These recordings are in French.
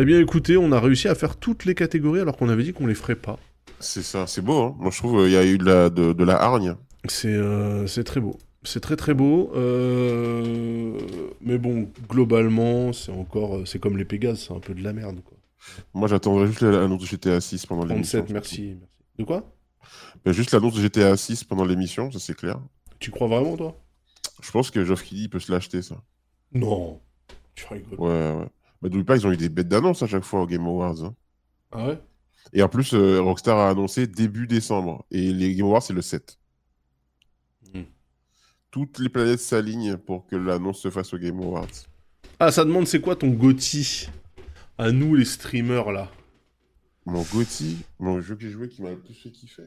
Eh bien, écoutez, on a réussi à faire toutes les catégories alors qu'on avait dit qu'on les ferait pas. C'est ça, c'est beau. Hein. Moi, je trouve qu'il y a eu de la, de, de la hargne. C'est euh, c'est très beau. C'est très très beau. euh, Mais bon, globalement, c'est encore. euh, C'est comme les Pégases, c'est un peu de la merde. Quoi. Moi, j'attendrai juste l'annonce de GTA 6 pendant l'émission. 37, merci, merci. De quoi? Ben, juste l'annonce de GTA 6 pendant l'émission, ça c'est clair. Tu crois vraiment, toi? Je pense que Geoff Keighley peut se l'acheter, ça. Non. Tu rigoles. Ouais, ouais. Mais n'oublie pas, ils ont eu des bêtes d'annonce à chaque fois au Game Awards. hein. Ah ouais? Et en plus, euh, Rockstar a annoncé début décembre. Et les Game Awards, c'est le 7. Hmm. Toutes les planètes s'alignent pour que l'annonce se fasse au Game Awards. Ah, ça demande c'est quoi ton GOTY À nous, les streamers, là. Mon GOTY, mon jeu que j'ai joué qui m'a le plus fait kiffer.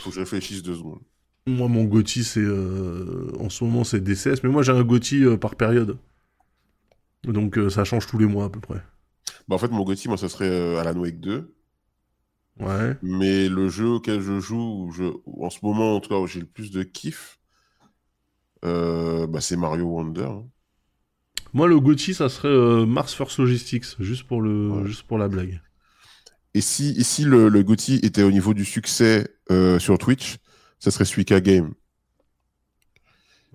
Faut que je réfléchisse deux secondes. Moi, mon GOTY, c'est. euh, En ce moment, c'est DCS, mais moi, j'ai un GOTY euh, par période. Donc, euh, ça change tous les mois, à peu près. Bah, en fait, mon GOTY, moi, ça serait euh, Alan Wake 2. Ouais. Mais le jeu auquel je joue, où je... où en ce moment, en tout cas, où j'ai le plus de kiff, euh, bah, c'est Mario Wonder. hein. Moi, le GOTY, ça serait euh, Mars First Logistics, juste pour, le... Ouais. juste pour la blague. Et si, et si le, le était au niveau du succès euh, sur Twitch, ça serait Suika Game.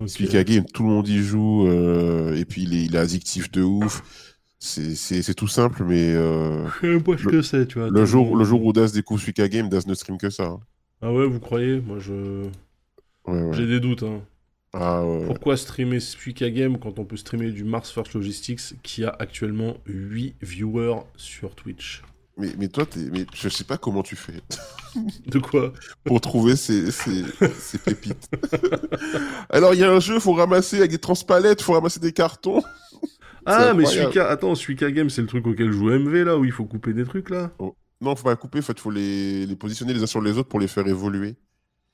Ok. Suika Game, tout le monde y joue, euh, et puis il est, il est addictif de ouf. C'est- tout simple, mais euh, Je Le- que c'est, tu vois. le, tellement- jour, le jour où Daz découvre Suika Game, Daz ne stream que ça. hein. Ah ouais, vous croyez? Moi, je... Ouais, ouais. j'ai des doutes. Hein. Ah, ouais, ouais. Pourquoi streamer Suika Game quand on peut streamer du Mars First Logistics qui a actuellement 8 viewers sur Twitch? Mais, mais toi, t'es- mais je sais pas comment tu fais De quoi? Pour trouver ces, ces, ces pépites. Alors, il y a un jeu, faut ramasser avec des transpalettes, faut ramasser des cartons. Ah, mais. Suika... Attends, Suika Game, c'est le truc auquel joue MV, là, où il faut couper des trucs, là? Non, faut pas couper, en fait, faut les, les positionner les uns sur les autres pour les faire évoluer.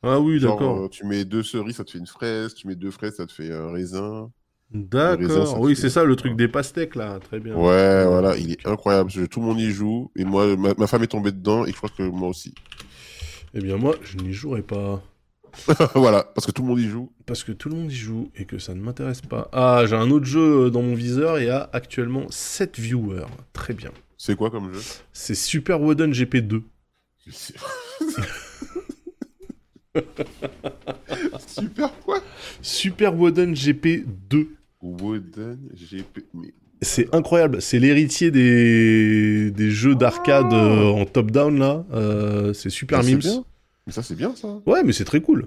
Ah oui, d'accord. euh, tu mets deux cerises, ça te fait une fraise, tu mets deux fraises, ça te fait un raisin. D'accord. Oui, c'est ça, le truc des pastèques, là. Très bien. Ouais, voilà, il est incroyable. Tout le monde y joue. Et moi, ma, ma femme est tombée dedans, et je crois que moi aussi. Eh bien, moi, je n'y jouerai pas. voilà, parce que tout le monde y joue. Parce que tout le monde y joue et que ça ne m'intéresse pas. Ah, j'ai un autre jeu euh, dans mon viseur et a actuellement 7 viewers. Très bien. C'est quoi comme jeu? C'est Super Wooden GP2. Super quoi? Super Wooden GP2. Wooden GP. C'est incroyable. C'est l'héritier des... des jeux d'arcade euh, en top-down, là. Euh, c'est Super Ah, bien. Mais ça, c'est bien ça. Ouais, mais c'est très cool.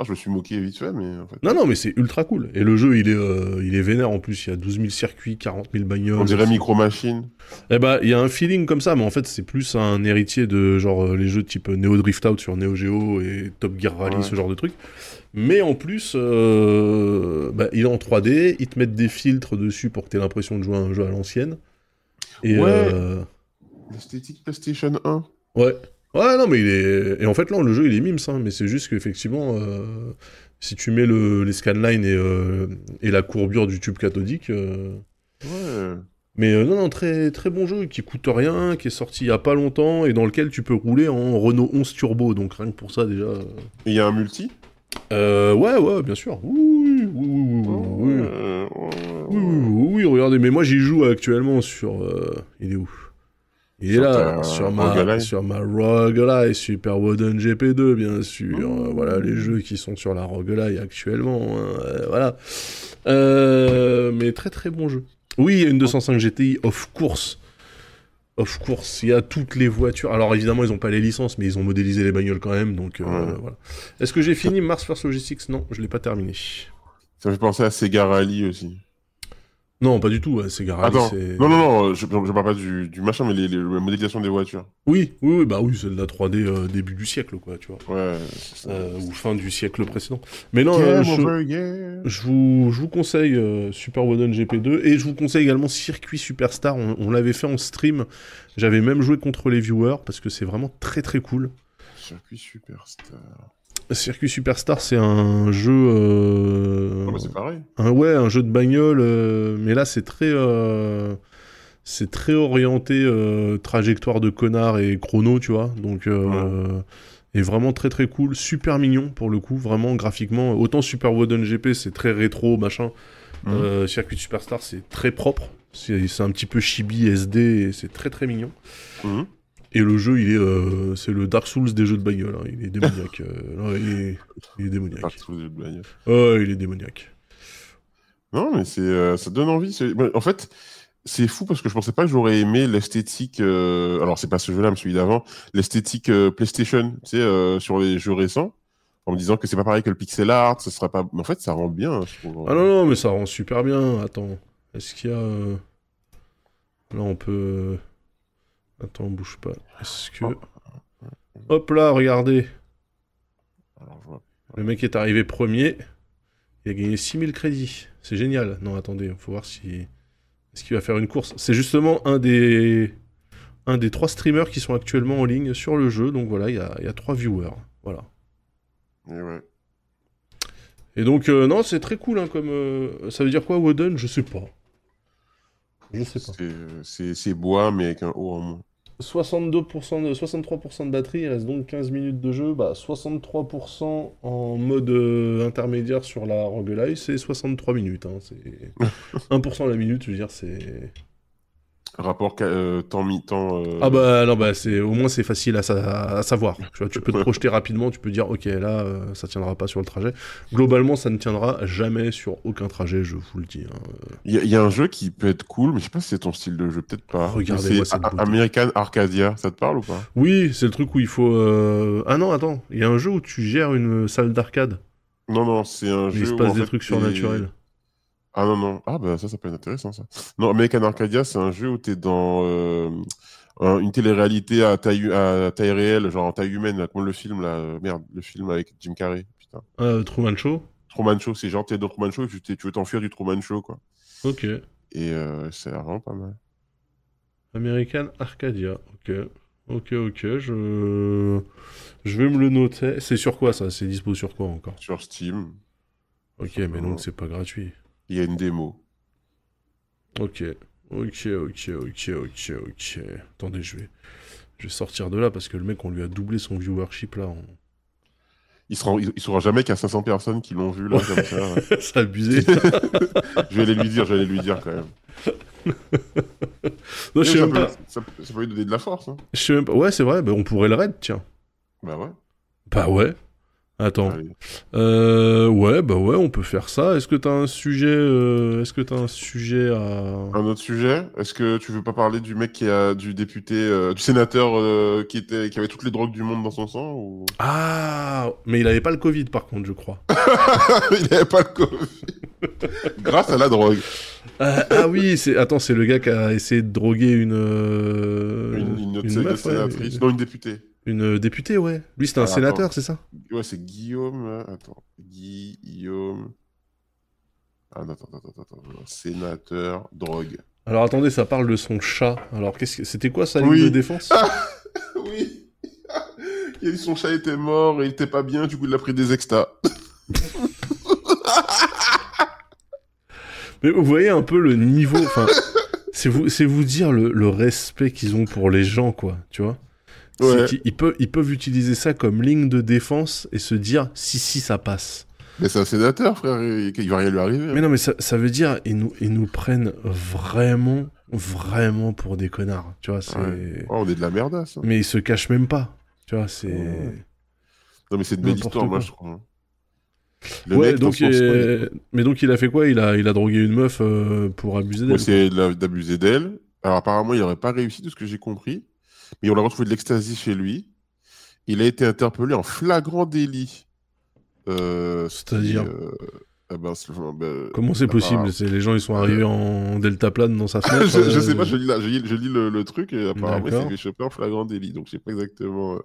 Ah, je me suis moqué vite fait, mais en fait. Non, non, mais c'est ultra cool. Et le jeu, il est, euh, il est vénère en plus. Il y a 12 000 circuits, 40 000 bagnoles. On dirait Micro Machine. Eh bah, il y a un feeling comme ça, mais en fait, c'est plus un héritier de genre euh, les jeux type Neo Drift Out sur Neo Geo et Top Gear Rally, Ouais. ce genre de truc. Mais en plus, euh, bah, il est en 3D, ils te mettent des filtres dessus pour que tu aies l'impression de jouer à un jeu à l'ancienne. Et Ouais. euh, L'esthétique PlayStation 1. ouais. Ouais, non, mais il est. Et en fait, là, le jeu, il est mimes, hein, mais c'est juste qu'effectivement, euh, si tu mets le, les scanlines et, euh, et la courbure du tube cathodique. euh, Ouais. Mais euh, non, non, très, très bon jeu qui coûte rien, qui est sorti il y a pas longtemps et dans lequel tu peux rouler en Renault 11 Turbo. Donc rien que pour ça déjà. euh, Et il y a un multi Euh, ouais, ouais, bien sûr. Oui, oui, oui, oui, oui, oui. Oui, oui, oui, oui, regardez, mais moi j'y joue actuellement sur. euh, Il est où Il est Sur là, sur ma, sur ma Roguelite, Super Wooden GP2, bien sûr. Euh, voilà les jeux qui sont sur la Roguelite actuellement. hein, euh, voilà. Euh, mais très très bon jeu. Oui, il y a une 205 GTI, of course. Of course, il y a toutes les voitures. Alors évidemment, ils n'ont pas les licences, mais ils ont modélisé les bagnoles quand même. Donc euh, Ouais. voilà. Est-ce que j'ai fini Mars First Logistics? Non, je l'ai pas terminé. Ça fait penser à Sega Rally aussi. Non, pas du tout. ouais, C'est Garage. Attends, c'est- non, non, non, je, je parle pas du, du machin, mais les, les- la modélisation des voitures. Oui, oui, oui, bah oui, c'est de la 3D euh, début du siècle, quoi, tu vois. Ouais. Euh, ou fin du siècle précédent. Mais non, euh, je, over, yeah. je vous, je vous conseille euh, Super Wooden GP2 et je vous conseille également Circuit Superstar. On, on l'avait fait en stream. J'avais même joué contre les viewers parce que c'est vraiment très très cool. Circuit Superstar. Circuit Superstar, c'est un jeu. euh, Ah bah, c'est pareil. un, ouais, un jeu de bagnole, euh, mais là c'est très. euh, c'est très orienté trajectoire de connard et chrono, tu vois. Donc. est vraiment très très cool, super mignon pour le coup, vraiment graphiquement. Autant Super Wooden GP c'est très rétro, machin. Euh, Circuit Superstar, c'est très propre. C'est un petit peu chibi SD c'est très très mignon. Mhm. Et le jeu, il est, euh, c'est le Dark Souls des jeux de bagnole. hein. Il est démoniaque. euh, non, il, est, il est démoniaque. Jeux de bagnole. Ouais, il est démoniaque. Non, mais c'est, euh, ça donne envie. c'est- bah, En fait, c'est fou parce que je pensais pas que j'aurais aimé l'esthétique. euh, Alors, c'est pas ce jeu-là, mais celui d'avant. L'esthétique euh, PlayStation, tu sais, euh, sur les jeux récents. En me disant que c'est pas pareil que le pixel art, ce sera pas. Mais en fait, ça rend bien, je trouve. Ah non, non, mais ça rend super bien. Attends, est-ce qu'il y a. Là, on peut. Attends, bouge pas. Est-ce que. Hop là, regardez. Le mec est arrivé premier. Il a gagné 6000 crédits. C'est génial. Non, attendez, faut voir si. Est-ce qu'il va faire une course? C'est justement un des. Un des trois streamers qui sont actuellement en ligne sur le jeu. Donc voilà, il y a, il y a trois viewers. Voilà. Et ouais. Et donc, euh, non, c'est très cool. Hein, comme, euh, Ça veut dire quoi, Woden? Je sais pas. Je sais pas. C'est, bois, mais avec un O en moins. 62% de, 63% de batterie, il reste donc 15 minutes de jeu. Bah, 63% en mode euh, intermédiaire sur la roguelite, c'est 63 minutes. hein, c'est 1% la minute, je veux dire, c'est... Rapport euh, temps mi-temps. euh, Ah bah non, bah c'est au moins c'est facile à, sa- à savoir. Tu vois, tu peux te projeter rapidement, tu peux dire ok là euh, ça tiendra pas sur le trajet. Globalement, ça ne tiendra jamais sur aucun trajet, je vous le dis. hein. Il y, a- il y a un jeu qui peut être cool, mais je sais pas si c'est ton style de jeu, peut-être pas. Regardez-moi Mais cette. American Arcadia, ça te parle ou pas? Oui, c'est le truc où il faut. euh, Ah non, attends, il y a un jeu où tu gères une salle d'arcade. Non, non, c'est un où jeu. Il se passe des fait, trucs surnaturels. Ah non, non. Ah bah ça, ça peut être intéressant ça. Non, American Arcadia, c'est un jeu où t'es dans euh, un- une télé-réalité à taille, à taille réelle, genre en taille humaine, là, comme le film là. euh, Merde, le film avec Jim Carrey. Putain. Ah, Truman Show Truman Show, c'est genre t'es dans Truman Show et tu, tu veux t'enfuir du Truman Show, quoi. Ok. Et euh, c'est vraiment pas mal. American Arcadia. Ok. Ok, ok. Je. Je vais me le noter. C'est sur quoi ça? C'est dispo sur quoi encore? Sur Steam, Ok, mais donc c'est pas gratuit. Il y a une démo. Ok. Ok, ok, ok, ok, ok. Attendez, je vais. Je vais sortir de là parce que le mec, on lui a doublé son viewership là. on- Il sera, il, il saura jamais qu'il y a 500 personnes qui l'ont vu là comme ça. c'est abusé. je vais aller lui dire, je vais aller lui dire quand même. Non, je sais ça, même peut, pas. ça, ça peut lui donner de la force. Hein. Je sais même pas. Ouais, c'est vrai. bah, on pourrait le raid, tiens. Bah ouais. Bah ouais. Attends. Euh, ouais, bah ouais, on peut faire ça. Est-ce que t'as un sujet euh, Est-ce que t'as un sujet à Un autre sujet, est-ce que tu veux pas parler du mec qui a du député, euh, du sénateur qui était, qui avait toutes les drogues du monde dans son sang ou... Ah, mais il avait pas le Covid par contre, je crois. Il avait pas le Covid. Grâce à la drogue. Ah, oui, c'est attends, c'est le gars qui a essayé de droguer une Une, une ouais, sénatrice. Non, une députée. Une députée, ouais. Lui, c'était un sénateur, c'est ça? Ouais, c'est Guillaume. Attends. Guillaume. Ah, non, attends, attends, attends, attends. Sénateur, drogue. Alors attendez, ça parle de son chat. Alors qu'est-ce que c'était quoi sa ligne Oui. de défense? Oui. Il a dit son chat était mort et il était pas bien, du coup il a pris des extas. Mais vous voyez un peu le niveau. Enfin, c'est vous, c'est vous dire le, le respect qu'ils ont pour les gens, quoi. Tu vois? Ouais. ils peuvent, ils peuvent utiliser ça comme ligne de défense et se dire si si ça passe. Mais c'est un sénateur, frère, il va rien lui arriver. Mais non, mais ça, ça veut dire ils nous, ils nous prennent vraiment, vraiment pour des connards. Tu vois, c'est. Ouais. Oh, on est de la merdasse. hein. Mais ils se cachent même pas. Tu vois, c'est. Ouais. Non, mais c'est une belle histoire, moi, je trouve. hein. Le ouais, mec, donc, euh, mais donc il a fait quoi? Il a, il a drogué une meuf euh, pour abuser d'elle. Ouais, c'est de d'abuser d'elle. Alors, apparemment, il n'aurait pas réussi, de ce que j'ai compris. Mais on a retrouvé de l'ecstasy chez lui. Il a été interpellé en flagrant délit. Euh, C'est-à-dire euh, ah ben, ben, Comment c'est ah, possible C'est les gens ils sont arrivés en deltaplane dans sa fenêtre. je, je euh, sais pas, je lis, la- je lis- je lis le, le truc et apparemment il s'est fait en flagrant délit. Donc je sais pas exactement. euh,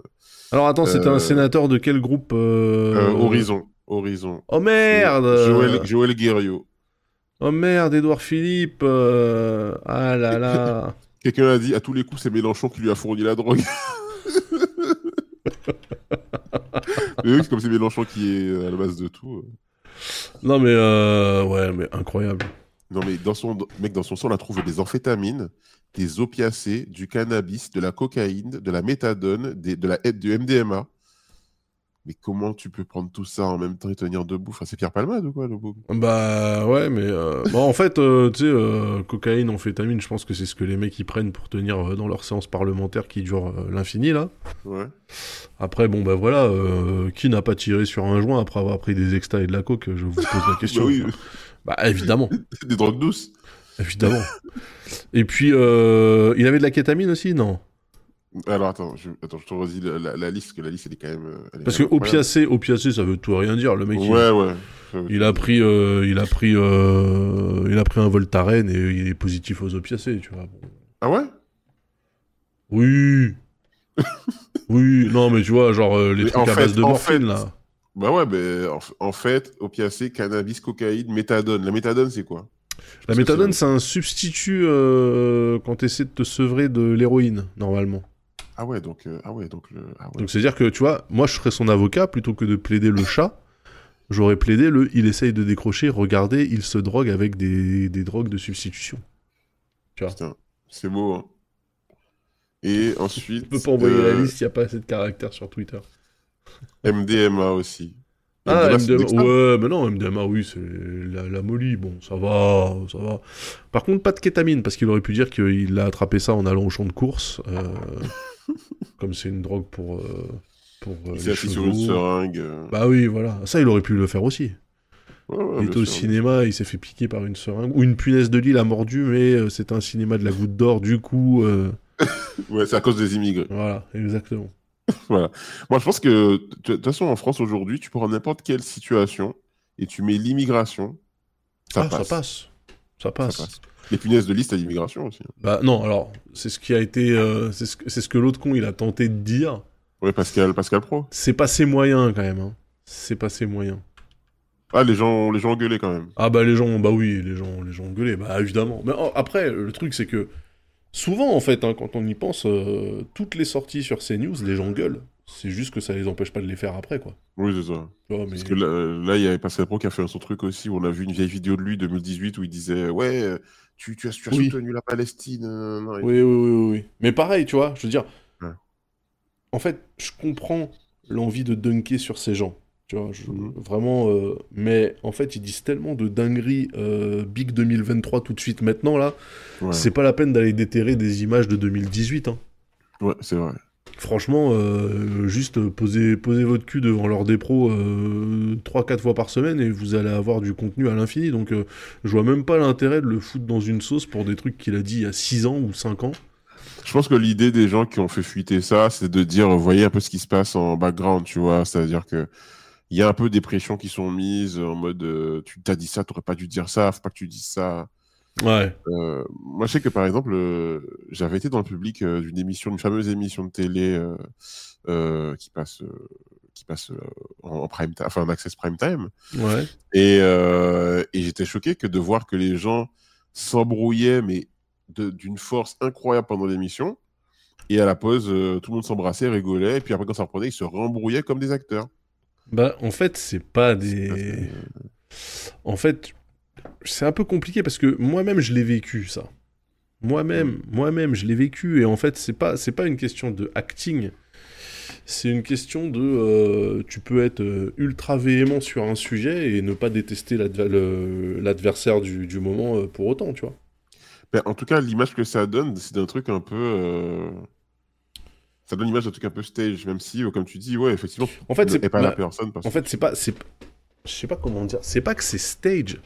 Alors attends, c'était Euh, un sénateur de quel groupe euh, euh, Horizon. Horizon. Oh merde Joël, Joël Guerriot. Oh merde, Édouard Philippe euh, Ah là là Quelqu'un a dit à tous les coups c'est Mélenchon qui lui a fourni la drogue. mais oui, c'est comme c'est Mélenchon qui est à la base de tout. euh. Non mais euh, ouais, mais incroyable. Non mais dans son mec dans son sang on a trouvé des amphétamines, des opiacés, du cannabis, de la cocaïne, de la méthadone, des- de la du MDMA. Mais comment tu peux prendre tout ça en même temps et tenir debout? Enfin, C'est Pierre Palmade ou quoi, le beau Bah ouais, mais euh, bon, en fait, euh, tu sais, euh, cocaïne, amphétamine, je pense que c'est ce que les mecs ils prennent pour tenir euh, dans leur séance parlementaire qui dure euh, l'infini là. Ouais. Après, bon bah voilà, euh, qui n'a pas tiré sur un joint après avoir pris des extas et de la coke? Je vous pose la question. Bah oui, Bah évidemment, des drogues douces. évidemment. et puis, euh, il avait de la kétamine aussi, non? Alors attends, je, attends, je te redis la, la- la liste, parce que la liste elle est quand même. euh, est Parce que opiacé, opiacé, ça veut tout rien dire. Le mec, il- Ouais, ouais. Ça veut il, a pris, euh, il a pris, euh, il a pris un Voltaren et il est positif aux opiacés, tu vois. Ah ouais? Oui. oui, non, mais tu vois, genre euh, les Mais trucs à fait- base de morphine, fait- là. Bah ouais, ben en, en fait, opiacé, cannabis, cocaïne, méthadone. La méthadone, c'est quoi? La méthadone, c'est un substitut euh, quand tu essaies de te sevrer de l'héroïne, normalement. Ah ouais, donc euh, ah ouais, donc le ah ouais. Donc c'est-à-dire que, tu vois, moi, je serais son avocat, plutôt que de plaider le chat, j'aurais plaidé le « il essaye de décrocher, regardez, il se drogue avec des, des drogues de substitution Putain, c'est beau. Hein. Et ensuite, ». Je peux pas envoyer la euh, liste, il n'y a pas assez de caractères sur Twitter. MDMA aussi. Ah, MDMA, MDMA, ouais, mais non, MDMA, oui, c'est la, la molly, bon, ça va, ça va. Par contre, pas de kétamine, parce qu'il aurait pu dire qu'il a attrapé ça en allant au champ de course, euh, comme c'est une drogue pour, euh, pour euh, Il les s'est assis sur une seringue. euh. Bah oui, voilà, ça, il aurait pu le faire aussi. Ouais, ouais, il était au sûr. cinéma, il s'est fait piquer par une seringue, ou une punaise de lit l'a mordu, mais c'était un cinéma de la goutte d'or, du coup, euh, Ouais, c'est à cause des immigrés. voilà, exactement. Moi, je pense que de toute façon, en France aujourd'hui, tu prends n'importe quelle situation et tu mets l'immigration, ça, ah, passe. ça passe, ça Ça passe. Les punaises de liste à l'immigration aussi. Bah non, alors, c'est ce qui a été, euh, c'est ce, que- c'est ce que l'autre con, il a tenté de dire. Ouais, Pascal, Pascal Pro. C'est passé moyen quand même. Hein. C'est passé moyen. Ah, les gens, les gens ont gueulé quand même. Ah bah les gens, bah oui, les gens, les gens ont gueulé, bah évidemment. Mais oh, après, le truc c'est que souvent en fait, hein, quand on y pense, euh, toutes les sorties sur CNews, les gens gueulent. C'est juste que ça les empêche pas de les faire après, quoi. Oui, c'est ça. Vois, mais... Parce que là, là, il y avait Pascal Pro qui a fait son truc aussi, où on a vu une vieille vidéo de lui, 2018, où il disait Ouais, euh, tu, tu as, tu as Oui. soutenu la Palestine. euh, non, Oui, oui, oui. Mais pareil, tu vois, je veux dire, Ouais. en fait, je comprends l'envie de dunker sur ces gens. Tu vois, je- Mhm. vraiment, euh, mais en fait, ils disent tellement de dingueries euh, Big 2023 tout de suite maintenant, là, Ouais, c'est pas la peine d'aller déterrer des images de 2018. Hein. ouais, c'est vrai. Franchement, euh, juste posez, votre cul devant leur dépro euh, 3-4 fois par semaine et vous allez avoir du contenu à l'infini. Donc, euh, je vois même pas l'intérêt de le foutre dans une sauce pour des trucs qu'il a dit il y a 6 ans ou 5 ans. Je pense que l'idée des gens qui ont fait fuiter ça, c'est de dire, voyez un peu ce qui se passe en background, tu vois. C'est-à-dire que il y a un peu des pressions qui sont mises en mode, euh, tu t'as dit ça, t'aurais pas dû dire ça, faut pas que tu dises ça. Ouais. Euh, moi, je sais que par exemple, euh, j'avais été dans le public euh, d'une émission, une fameuse émission de télé qui passe, qui passe en, en prime time, enfin en access prime time. Ouais. Et, et j'étais choqué que de voir que les gens s'embrouillaient, mais d'une force incroyable pendant l'émission. Et à la pause, tout le monde s'embrassait, rigolait. Et puis après, quand ça reprenait, ils se rembrouillaient comme des acteurs. Bah, en fait, c'est pas des. En fait, c'est un peu compliqué parce que moi-même, je l'ai vécu, ça. Moi-même, moi-même, je l'ai vécu. Et en fait, c'est pas, c'est pas une question de acting. C'est une question de. euh, tu peux être euh, ultra véhément sur un sujet et ne pas détester l'adversaire du, du moment euh, pour autant, tu vois. Ben, en tout cas, l'image que ça donne, c'est d'un truc un peu. euh, Ça donne l'image d'un truc un peu stage, même si, comme tu dis, ouais, effectivement, En fait, c'est pas la personne. Parce... En fait, c'est pas, je sais pas comment dire. C'est pas que c'est stage,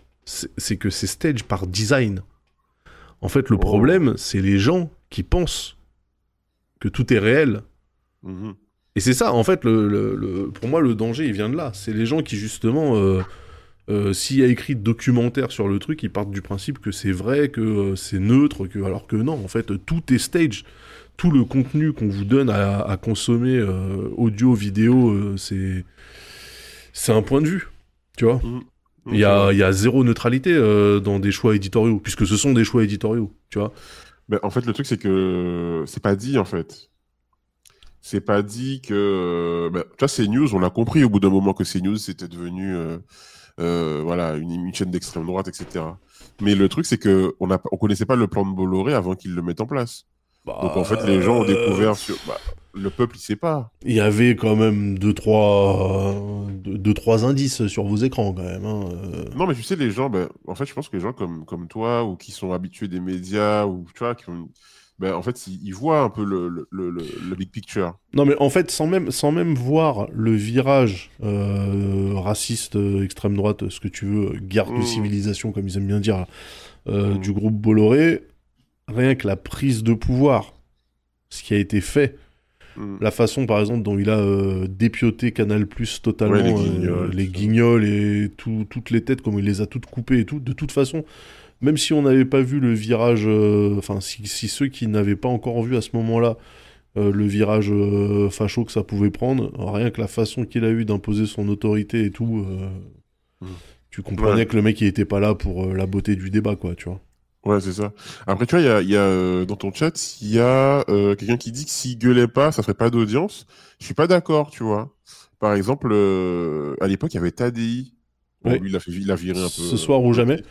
c'est que c'est stage par design. En fait, le Oh. problème, c'est les gens qui pensent que tout est réel. Mhm. Et c'est ça, en fait, le, le- le- pour moi, le danger, il vient de là. C'est les gens qui, justement, euh, euh, s'il y a écrit documentaire sur le truc, ils partent du principe que c'est vrai, que euh, c'est neutre, que alors que non, en fait, tout est stage. Tout le contenu qu'on vous donne à, à consommer, audio, vidéo, c'est c'est un point de vue, tu vois. Mhm. Il y a, il y a zéro neutralité euh, dans des choix éditoriaux, puisque ce sont des choix éditoriaux, tu vois. Ben, en fait, le truc, c'est que c'est pas dit, en fait. C'est pas dit que. Ben, tu vois, c'est news, on l'a compris au bout d'un moment que c'est news, c'était devenu euh, euh, voilà, une, une chaîne d'extrême droite, etc. Mais le truc, c'est que on, connaissait pas le plan de Bolloré avant qu'il le mette en place. Donc en fait, les gens ont découvert sur. bah, le peuple, il sait pas. Il y avait quand même deux trois, deux, deux, trois indices sur vos écrans quand même. Hein. euh. Non, mais tu sais, les gens, ben, en fait, je pense que les gens comme, comme toi, ou qui sont habitués des médias, ou tu vois, qui ont... ben, en fait, ils, voient un peu le, le, le, le- big picture. Non mais en fait, sans même, sans même voir le virage euh, raciste, euh, extrême droite, ce que tu veux, guerre de Mm. civilisation, comme ils aiment bien dire, euh, Mm. du groupe Bolloré, rien que la prise de pouvoir, ce qui a été fait, Mm. la façon par exemple dont il a euh, dépioté Canal Plus totalement, Ouais, les euh, guignols, les et tout- toutes les têtes, comme il les a toutes coupées et tout, de toute façon, même si on n'avait pas vu le virage, euh, enfin si, si ceux qui n'avaient pas encore vu à ce moment-là le virage facho que ça pouvait prendre, rien que la façon qu'il a eu d'imposer son autorité et tout, Mm. tu comprenais Ouais. que le mec il était pas là pour la beauté du débat quoi, tu vois. Ouais, c'est ça. Après, tu vois, il y a, il y a euh, dans ton chat, il y a euh, quelqu'un qui dit que s'il gueulait pas, ça ferait pas d'audience. Je suis pas d'accord, tu vois. Par exemple, euh, à l'époque, il y avait Tadi. Bon, Ouais. lui, il a, fait, il a viré un peu. Ce soir ou jamais.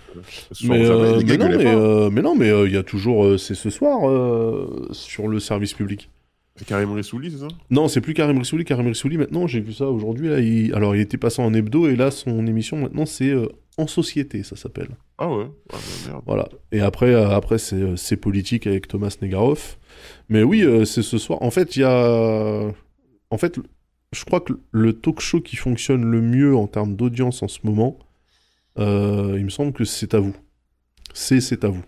Soir Mais, ou jamais. Les gars mais non, mais, pas. mais non, mais il y a toujours, c'est ce soir sur le service public. C'est Karim Rissouli, c'est ça? Non, c'est plus Karim Rissouli. Karim Rissouli, maintenant, j'ai vu ça aujourd'hui. Là, il... Alors, il était passé en hebdo et là, son émission, maintenant, c'est En Société, ça s'appelle. Ah ouais Ah bah, merde. Voilà. Et après, euh, après c'est euh, c'est politique avec Thomas Negaroff. Mais oui, euh, c'est ce soir. En fait, il y a. En fait, je crois que le talk show qui fonctionne le mieux en termes d'audience en ce moment, euh, il me semble que c'est à vous. C'est C'est à vous.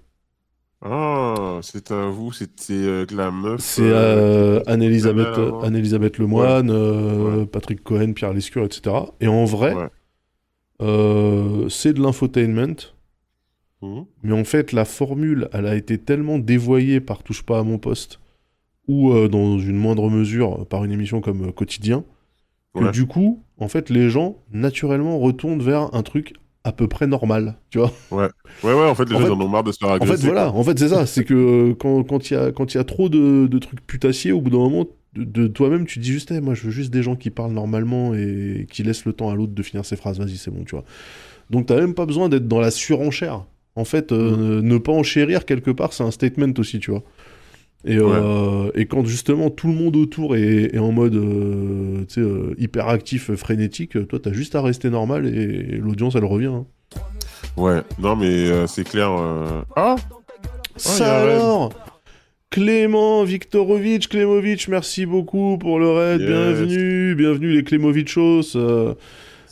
Ah, c'est à vous, c'était euh, la meuf. C'est euh, euh, Anne-Elisabeth Lemoine, Ouais. Patrick Cohen, Pierre Lescure, etc. Et en vrai, Ouais. Euh, c'est de l'infotainment. Mhm. Mais en fait, la formule, elle a été tellement dévoyée par Touche pas à mon poste, ou euh, dans une moindre mesure par une émission comme euh, Quotidien, que Ouais. du coup, en fait, les gens, naturellement, retournent vers un truc à peu près normal, tu vois. Ouais, ouais, en fait, les En gens fait- en ont marre de se faire En agresser. fait, voilà, en fait, c'est ça, c'est que quand quand il y, a- quand y a trop de, de trucs putassiers, au bout d'un moment, de, de toi-même, tu dis juste, Eh, moi, je veux juste des gens qui parlent normalement et qui laissent le temps à l'autre de finir ses phrases, vas-y, c'est bon, tu vois. Donc, t'as même pas besoin d'être dans la surenchère. En fait, euh, ne pas enchérir quelque part, c'est un statement aussi, tu vois. Et, euh, et quand justement tout le monde autour est, est en mode euh, euh, hyperactif, frénétique, toi t'as juste à rester normal et, et l'audience elle revient. hein. Ouais, non, mais euh, c'est clair. euh, Ah Ça y a un raid. alors Clément Viktorovitch, Klemovic, merci beaucoup pour le raid, Yes. bienvenue, bienvenue les Klemovichos. euh.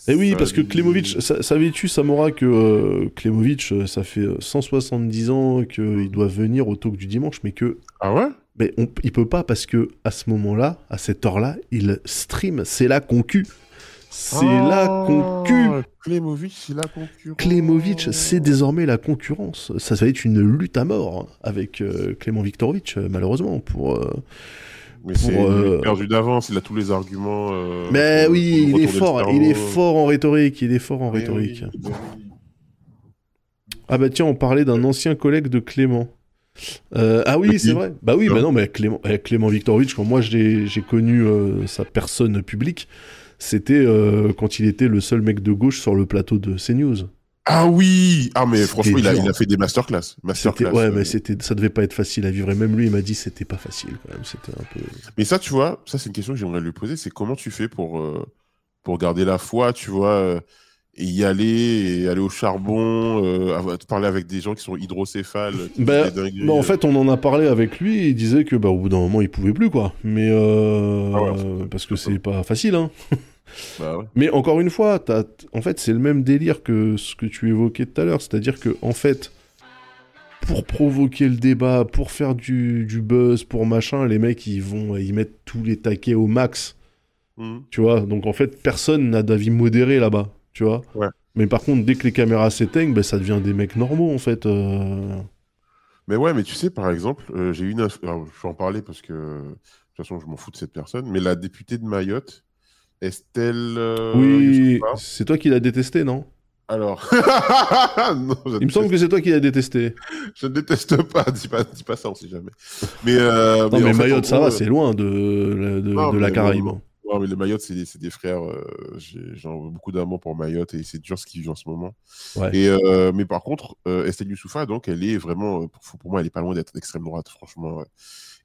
Et oui, parce que. Klemovic, sa- savais-tu, Samora, que euh, Klemovic, euh, ça fait euh, 170 ans qu'il doit venir au talk du dimanche, mais que Ah ouais? Mais on, il peut pas parce que à ce moment-là, à cette heure-là, il stream. C'est la concu. C'est la concu. Ah, Klemovic, c'est la concurrence. Klemovic, c'est désormais la concurrence. Ça va être une lutte à mort hein, avec euh, Clément Viktorovitch, euh, malheureusement. Pour, euh, Mais c'est pour, euh, perdu d'avance, il a tous les arguments. euh, Mais pour- oui, pour il est fort. Il est fort en rhétorique. Il est fort en Mais rhétorique. oui. Ah bah tiens, on parlait d'un ancien collègue de Clément. Euh, ah oui, c'est vrai. Bah oui, Non. bah non, mais Clément, eh, Clément Viktorovitch, quand moi j'ai j'ai connu euh, sa personne publique, c'était euh, quand il était le seul mec de gauche sur le plateau de CNews. Ah oui Ah, mais franchement, il a, dur. il a fait des masterclass. Ouais, euh. mais c'était ça devait pas être facile à vivre. Et même lui, il m'a dit c'était pas facile quand même. C'était un peu. Mais ça, tu vois, ça, c'est une question que j'aimerais lui poser. C'est comment tu fais pour, euh, pour garder la foi, tu vois, et y aller, et aller au charbon, euh, parler avec des gens qui sont hydrocéphales. qui Bah, Bah, en euh. fait, on en a parlé avec lui. Il disait que bah au bout d'un moment, il pouvait plus quoi. Mais euh, Ah ouais, parce que c'est pas facile hein. Bah ouais. Mais encore une fois, en fait, c'est le même délire que ce que tu évoquais tout à l'heure. C'est-à-dire que, en fait, pour provoquer le débat, pour faire du, du buzz, pour machin, les mecs, ils vont ils mettent tous les taquets au max. Mhm. Tu vois Donc, en fait, personne n'a d'avis modéré là-bas. Tu vois Ouais. Mais par contre, dès que les caméras s'éteignent, ben, ça devient des mecs normaux, en fait. euh. Mais ouais, mais tu sais, par exemple, euh, j'ai eu une. Alors, je vais en parler parce que, de toute façon, je m'en fous de cette personne. Mais la députée de Mayotte, Estelle. euh, oui, c'est toi qui l'as détesté, non? Alors. non, je, Il me semble que c'est toi qui l'as détesté. je ne déteste pas. Dis pas, dis pas ça, on sait jamais. Mais. euh, Non, mais, Mayotte, ça va, c'est loin de, de, Non, de la Caraïbe. bon, Non, mais les Mayotte, c'est des, frères. euh, j'ai beaucoup d'amour pour Mayotte et c'est dur ce qu'ils vivent en ce moment. Ouais. Et, euh, mais par contre, euh, Estelle Youssoufa, donc, elle est vraiment, euh, pour, pour moi, elle est pas loin d'être d'extrême droite, franchement. ouais.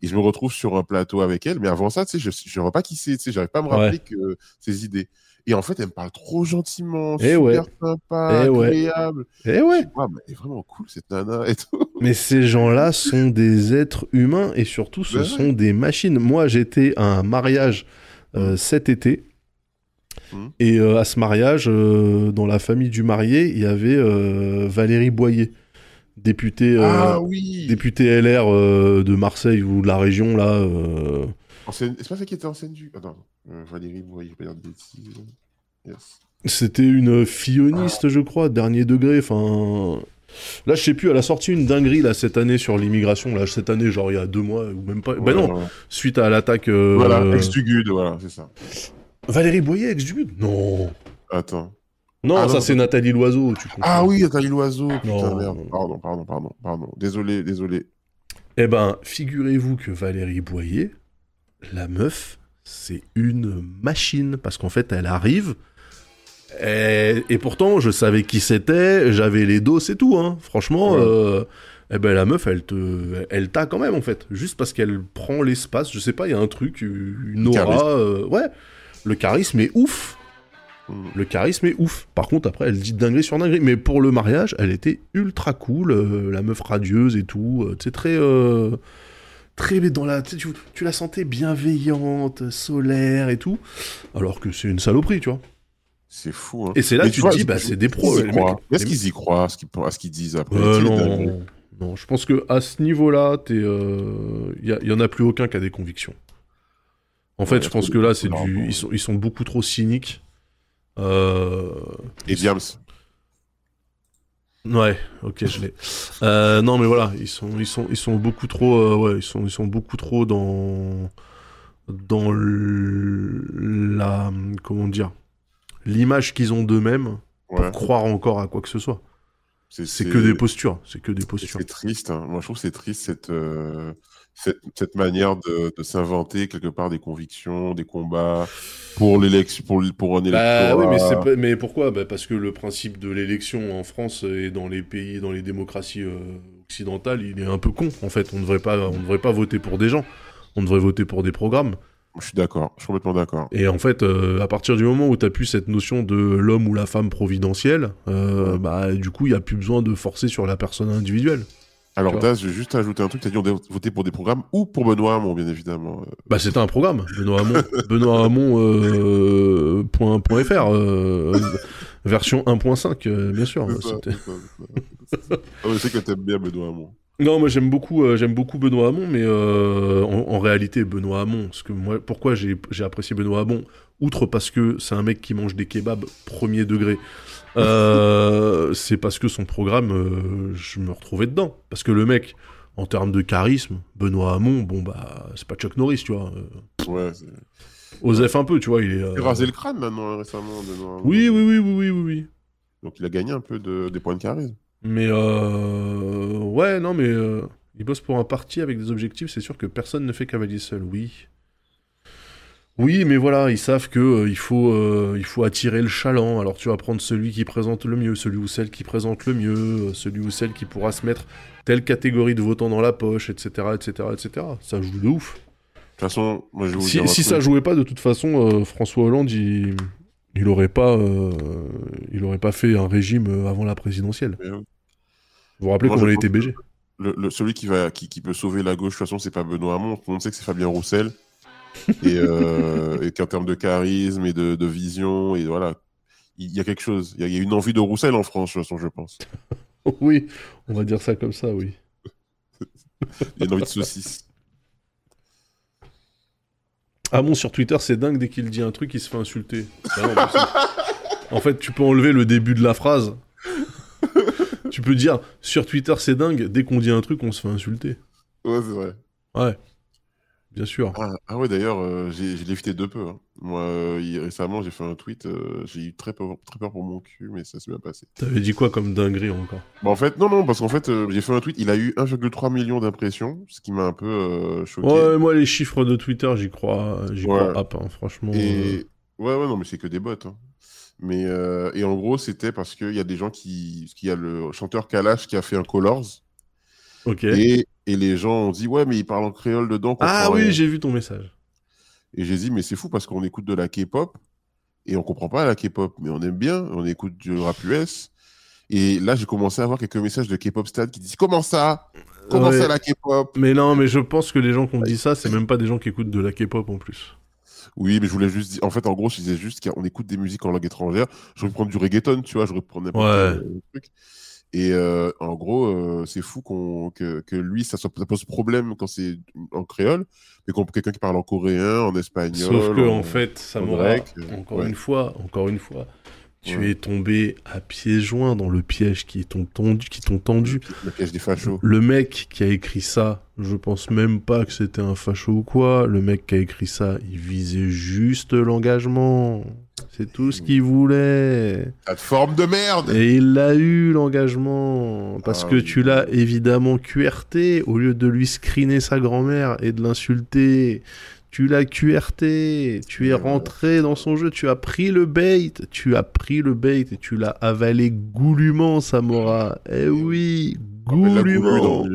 Et je me retrouve sur un plateau avec elle, mais avant ça, tu sais, je ne vois pas qui c'est, tu sais, j'arrive pas à me rappeler que ses idées. Et en fait, elle me parle trop gentiment, Eh super ouais. sympa, Eh ouais. agréable. Eh ouais. Mais elle est vraiment cool cette nana et tout. Mais ces gens-là sont des êtres humains et surtout ce ouais. sont des machines. Moi, j'étais à un mariage euh, cet été. Mm. Et euh, à ce mariage, euh, dans la famille du marié, il y avait euh, Valérie Boyer, députée, euh, ah oui. députée LR euh, de Marseille ou de la région, là. euh. C'est pas ça qui était ancienne du. Attends, euh, Valérie, pas. Yes. C'était une filloniste, je crois, dernier degré. Enfin. Là, je sais plus, elle a sorti une dinguerie là, cette année sur l'immigration. Là, cette année, genre il y a deux mois, ou même pas. Ouais, non, ouais. suite à l'attaque. euh, Voilà, ex du GUD, voilà, c'est ça. Valérie Boyer, ex du GUD Non. Attends. Non, Ah ça non. c'est Nathalie Loiseau. Tu. Ah oui, Nathalie Loiseau, putain, Non. merde. Pardon, pardon, pardon, pardon. Désolé, désolé. Eh ben, figurez-vous que Valérie Boyer, la meuf, c'est une machine. Parce qu'en fait, elle arrive. Et, et pourtant, je savais qui c'était, j'avais les dos, c'est tout. Hein. Franchement, Ouais. euh, eh ben, la meuf, elle te, elle t'a quand même, en fait. Juste parce qu'elle prend l'espace. Je sais pas, il y a un truc, une aura. euh, ouais. Le charisme est ouf. Mm. Le charisme est ouf. Par contre, après, elle dit dinguerie sur dinguerie. Mais pour le mariage, elle était ultra cool. euh, la meuf radieuse et tout. euh, tu sais, très. euh, très dans la. Tu la sentais bienveillante, solaire et tout. Alors que c'est une saloperie, tu vois. C'est fou, hein. Et c'est là que tu vois, te dis, bah, c'est des pros. Est-ce qu'ils y croient à ce qu'ils disent après? Euh, non, non, je pense que à ce niveau-là, il y, a- y en a plus aucun qui a des convictions. En fait, je pense que là, c'est du, ils sont, ils sont beaucoup trop cyniques. Euh, Et Diams. Ouais, ok, je l'ai. Euh, non, mais voilà, ils sont, ils sont, ils sont beaucoup trop, euh, ouais, ils sont, ils sont beaucoup trop dans, dans l- la, comment dire, l'image qu'ils ont d'eux-mêmes pour Ouais. croire encore à quoi que ce soit. C'est que des postures, c'est que des postures. C'est triste. hein. Moi, je trouve que c'est triste cette, euh, cette, cette manière de, de s'inventer quelque part des convictions, des combats pour l'élection, pour, pour un électorat. Bah oui, mais, pourquoi? Bah Parce que le principe de l'élection en France et dans les pays, dans les démocraties euh, occidentales, il est un peu con. En fait, on ne devrait pas, on ne devrait pas voter pour des gens. On devrait voter pour des programmes. Je suis d'accord. Je suis complètement d'accord. Et en fait, euh, à partir du moment où tu as plus cette notion de l'homme ou la femme providentielle, euh, bah du coup, il n'y a plus besoin de forcer sur la personne individuelle. Alors. Daz, je vais juste ajouter un truc. Tu as dit on devait voter pour des programmes ou pour Benoît Hamon, bien évidemment. Bah c'était un programme, Benoît Hamon. Benoît Hamon, euh, point, point .fr, euh, version 1.5, euh, bien sûr. c'est ça, ça, ça. Ah, que t'aimes bien Benoît Hamon. Non, moi j'aime beaucoup, euh, j'aime beaucoup Benoît Hamon, mais euh, en, en réalité Benoît Hamon, que moi, pourquoi j'ai apprécié Benoît Hamon, outre parce que c'est un mec qui mange des kebabs premier degré, euh, c'est parce que son programme, je me retrouvais dedans, parce que le mec, en termes de charisme, Benoît Hamon, bon bah c'est pas Chuck Norris, tu vois, Ouais, c'est. Osef un peu, tu vois, il est. Il rasé le crâne maintenant, récemment, Benoît Hamon. Oui, oui, oui, oui, oui, oui. Donc, il a gagné un peu de, des points de charisme. Mais euh... ouais, non, mais euh, il bosse pour un parti avec des objectifs. C'est sûr que personne ne fait cavalier seul. Oui, oui, mais voilà, ils savent que euh, il faut, euh, il faut attirer le chaland. Alors tu vas prendre celui qui présente le mieux, celui ou celle qui présente le mieux, celui ou celle qui pourra se mettre telle catégorie de votants dans la poche, etc., etc., etc. Ça joue de ouf. De toute façon, moi, je vais vous Si, si ça jouait pas, de toute façon, François Hollande, il, il aurait pas, euh, il aurait pas fait un régime avant la présidentielle. Vous vous rappelez il était pense BG Le, le- celui qui, va, qui, qui peut sauver la gauche, de toute façon, c'est pas Benoît Hamon. Tout le monde sait que c'est Fabien Roussel. et euh, et qu'en termes de charisme et de, de vision, et voilà, il y a quelque chose. Il y a, a une envie de Roussel en France, de toute façon, je pense. Oui, on va dire ça comme ça, oui. Il y a une envie de saucisse. Ah bon, sur Twitter, c'est dingue, dès qu'il dit un truc, il se fait insulter. Bah non, en fait, tu peux enlever le début de la phrase. Tu peux dire, sur Twitter, c'est dingue, dès qu'on dit un truc, on se fait insulter. Ouais, c'est vrai. Ouais. bien sûr. Ah, ah ouais, d'ailleurs, euh, j'ai j'ai lévité de peu. hein. Moi, euh, il- récemment, j'ai fait un tweet. euh, j'ai eu très peur, très peur pour mon cul, mais ça s'est bien passé. T'avais dit quoi comme dinguerie encore? Bon, en fait, non, non, parce qu'en fait, euh, j'ai fait un tweet. Il a eu 1,3 million d'impressions, ce qui m'a un peu euh, choqué. Ouais, moi les chiffres de Twitter, j'y crois, j'y Ouais. crois hop, hein, franchement. Et ouais, ouais, non, mais c'est que des bots. hein. Mais euh, et en gros, c'était parce qu'il y a des gens qui, parce qu'il y a le chanteur Kalash qui a fait un Colors Ok. et, et les gens ont dit ouais, mais il parle en créole dedans. Ah oui, rien. j'ai vu ton message. Et j'ai dit mais c'est fou parce qu'on écoute de la K-pop et on comprend pas la K-pop, mais on aime bien, on écoute du rap US. Et là, j'ai commencé à avoir quelques messages de K-pop stade qui disent comment ça, comment Ouais. ça la K-pop? Mais non, mais je pense que les gens qui ont dit ça, c'est même pas des gens qui écoutent de la K-pop en plus. Oui, mais je voulais juste dire. En fait, en gros, je disais juste qu'on écoute des musiques en langue étrangère. J'aurais pu prendre du reggaeton, tu vois, j'aurais prendre n'importe Ouais. quel euh, truc. Et euh, en gros, euh, c'est fou qu'on que, que lui, ça, soit- ça pose problème quand c'est en créole, mais qu'on quelqu'un qui parle en coréen, en espagnol. Sauf que en- en fait, ça en grec, encore ouais. une fois, encore une fois, tu Ouais. es tombé à pieds joints dans le piège qui t'ont tendu, qui t'ont tendu. le piège des fachos. Le mec qui a écrit ça, je pense même pas que c'était un facho ou quoi. Le mec qui a écrit ça, il visait juste l'engagement. C'est tout ce qu'il voulait. Cette forme de merde. Et il l'a eu, l'engagement. Parce Ah que oui. tu l'as évidemment QRT. Au lieu de lui screener sa grand-mère et de l'insulter, tu l'as QRT. Tu es rentré dans son jeu. Tu as pris le bait. Tu as pris le bait et tu l'as avalé goulûment, Samora. Eh oui, la goulue goulûment.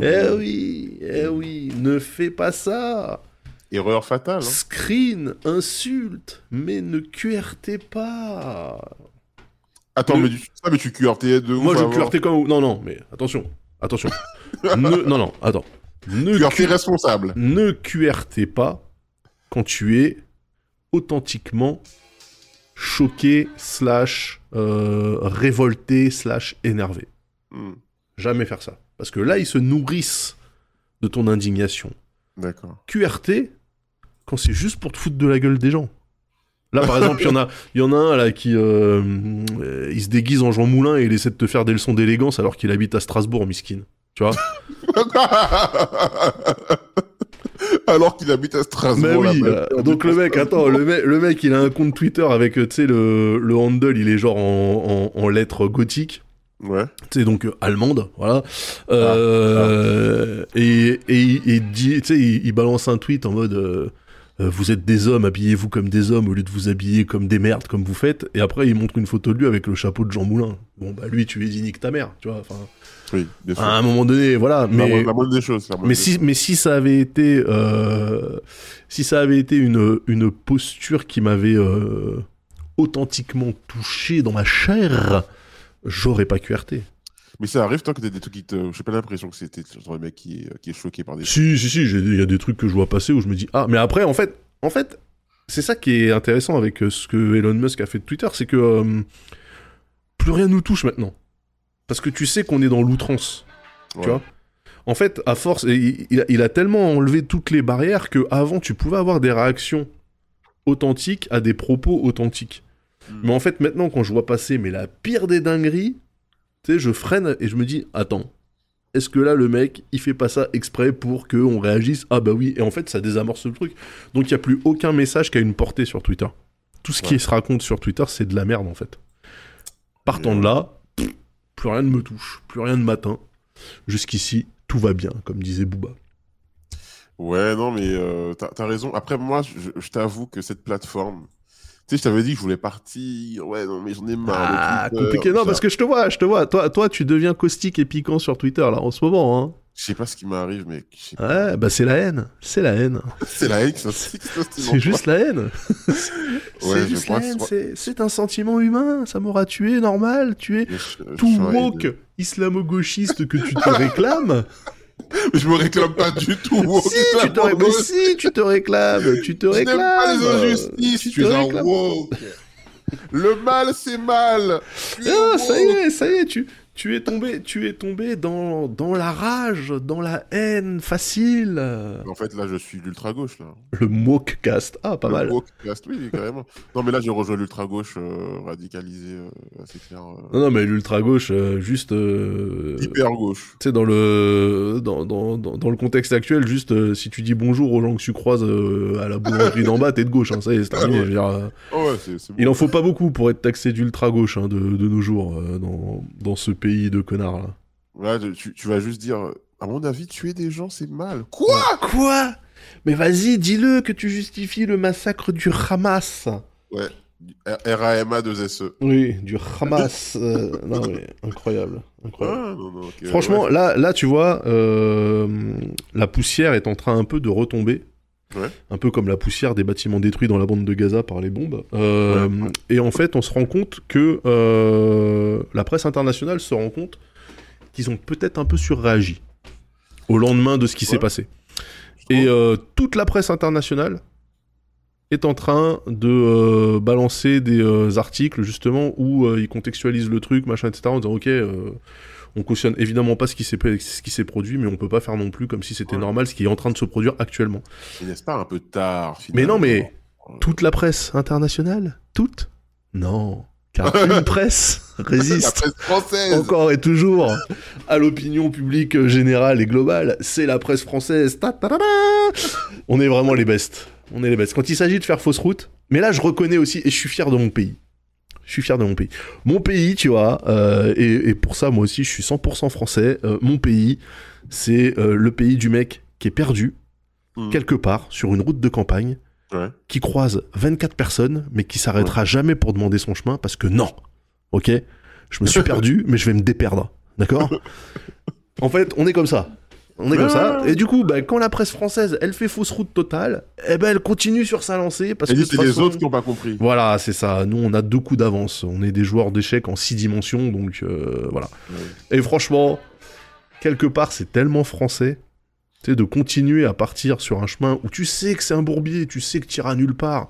Eh oui, eh oui, ne fais pas ça. Erreur fatale. hein. Screen, insulte, mais ne QRT pas. Attends, mais tu, ça, mais tu QRT de ouf Moi, je. QRT comme... Non, non, mais attention, attention. ne... Non, non, attends. Ne, QRT responsable. ne QRT pas quand tu es authentiquement choqué, slash, euh, révolté, slash, énervé. Hmm, Jamais faire ça. Parce que là, ils se nourrissent de ton indignation. D'accord. QRT quand c'est juste pour te foutre de la gueule des gens. Là, par exemple, il y en a, il y en a un là qui, euh, euh, il se déguise en Jean Moulin et il essaie de te faire des leçons d'élégance alors qu'il habite à Strasbourg, miskin. Tu vois Alors qu'il habite à Strasbourg. Mais oui. euh, donc le mec, attends, le mec, le mec, il a un compte Twitter avec, euh, tu sais, le, le handle, il est genre en, en, en lettres gothiques. Ouais. tu sais, donc euh, allemande, voilà. Euh, Et, et, il- et dit, il, il balance un tweet en mode Vous êtes des hommes, habillez-vous comme des hommes au lieu de vous habiller comme des merdes, comme vous faites. Et après, il montre une photo de lui avec le chapeau de Jean Moulin. Bon, bah lui, tu lui dis nique ta mère, tu vois. Enfin, Oui, bien sûr. à un moment donné, voilà. Mais, moindre- la moindre des choses. la moindre mais, des si, mais si ça avait été, euh, si ça avait été une, une posture qui m'avait euh, authentiquement touché dans ma chair, j'aurais pas QRT. Mais ça arrive tant que t'as des trucs qui te. J'ai pas l'impression que c'était genre le mec qui est, qui est choqué par des Si, si, si, il y a des trucs que je vois passer où je me dis ah, mais après, en fait, en fait, c'est ça qui est intéressant avec euh, ce que Elon Musk a fait de Twitter, c'est que euh, plus rien nous touche maintenant, parce que tu sais qu'on est dans l'outrance, Ouais. tu vois. En fait, à force, il, il a, tellement enlevé toutes les barrières que avant, tu pouvais avoir des réactions authentiques à des propos authentiques. Mm. Mais en fait, maintenant, quand je vois passer mais la pire des dingueries, tu sais, je freine et je me dis, attends, est-ce que là, le mec, il fait pas ça exprès pour qu'on réagisse? Ah bah oui, et en fait, ça désamorce le truc. Donc, il n'y a plus aucun message qui a une portée sur Twitter. Tout ce qui se raconte sur Twitter, c'est de la merde, en fait. Partant de là, plus rien ne me touche, plus rien ne m'atteint. Jusqu'ici, tout va bien, comme disait Booba. Ouais, non, mais euh, t'as as raison. Après, moi, je, je t'avoue que cette plateforme. Tu sais, je t'avais dit que je voulais partir. Ouais, non, mais j'en ai marre. Ah, Twitter, compliqué. Non, parce que je te vois, je te vois. Toi, toi, tu deviens caustique et piquant sur Twitter, là, en ce moment, hein. Je sais pas ce qui m'arrive, mais. je. Ouais, bah c'est la haine. C'est la haine. C'est la haine C'est juste la haine. Ouais, c'est je juste la haine. c'est- un sentiment humain. Ça m'aura tué, normal. Tu es je- je tout serais- woke islamo-gauchiste que tu te réclames. Mais je me réclame pas du tout. woke, si, tu te, ré- mais si, tu te réclames. Tu te Je n'aime pas réclames. les injustices. Tu es un réclames. woke. Le mal, c'est mal. Ah, ça y est, ça y est, tu, tu es tombé, tu es tombé dans, dans la rage, dans la haine facile. En fait, là, je suis l'ultra gauche là. Le Mokecast, ah pas Le mal. woke-cast, oui, carrément. Non, mais là, j'ai rejoint l'ultra gauche euh, radicalisé, euh, assez clair. euh, Non, non, mais l'ultra gauche, euh, juste, tu hyper gauche. sais, dans le, dans, dans, dans, dans le contexte actuel, juste, si tu dis bonjour aux gens que tu croises à la boulangerie d'en bas, t'es de gauche, hein, ça y est, c'est terminé. Ouais. je veux dire, Oh, ouais, bon. il en faut pas beaucoup pour être taxé d'ultra gauche hein, de, de nos jours dans, dans ce pays de connards là. Là, tu, tu vas juste dire, à mon avis, tuer des gens, c'est mal. Quoi Quoi Mais vas-y, dis-le que tu justifies le massacre du Hamas. RAMA 2SE. Oui, du Hamas. euh, non, mais incroyable, incroyable. Ah, non, non, ok, Franchement, ouais. là, là, tu vois, euh, la poussière est en train un peu de retomber. Ouais. Un peu comme la poussière des bâtiments détruits dans la bande de Gaza par les bombes. Euh, Ouais. Et en fait, on se rend compte que euh, la presse internationale se rend compte qu'ils ont peut-être un peu surréagi au lendemain de ce qui Ouais. s'est passé. Et euh, toute la presse internationale est en train de euh, balancer des euh, articles justement où euh, ils contextualisent le truc, machin, etc. En disant ok, on cautionne évidemment pas ce qui s'est ce qui s'est produit, mais on peut pas faire non plus comme si c'était Ouais. normal ce qui est en train de se produire actuellement. Mais N'est-ce pas un peu tard, Mais non, finalement mais toute la presse internationale, toute, non, car une presse La résiste presse française encore et toujours à l'opinion publique générale et globale, c'est la presse française. Ta ta ta ta On est vraiment les bestes. On est les bestes. Quand il s'agit de faire fausse route, mais là je reconnais aussi et je suis fier de mon pays. Je suis fier de mon pays. Mon pays, tu vois, euh, et, et pour ça moi aussi je suis 100% français. euh, mon pays, c'est euh, le pays du mec qui est perdu Hmm. quelque part sur une route de campagne, Ouais. qui croise 24 personnes, mais qui s'arrêtera jamais pour demander son chemin parce que non. Ok? Je me suis perdu, mais je vais me déperdre. D'accord? En fait, on est comme ça. On est comme ça. Et du coup, bah, quand la presse française, elle fait fausse route totale, eh ben, elle continue sur sa lancée parce Et que c'est les façon- autres qui n'ont pas compris. Voilà, c'est ça. Nous, on a deux coups d'avance. On est des joueurs d'échecs en six dimensions, donc euh, voilà. Ouais. Et franchement, quelque part, c'est tellement français, tu sais, de continuer à partir sur un chemin où tu sais que c'est un bourbier, tu sais que tu iras nulle part,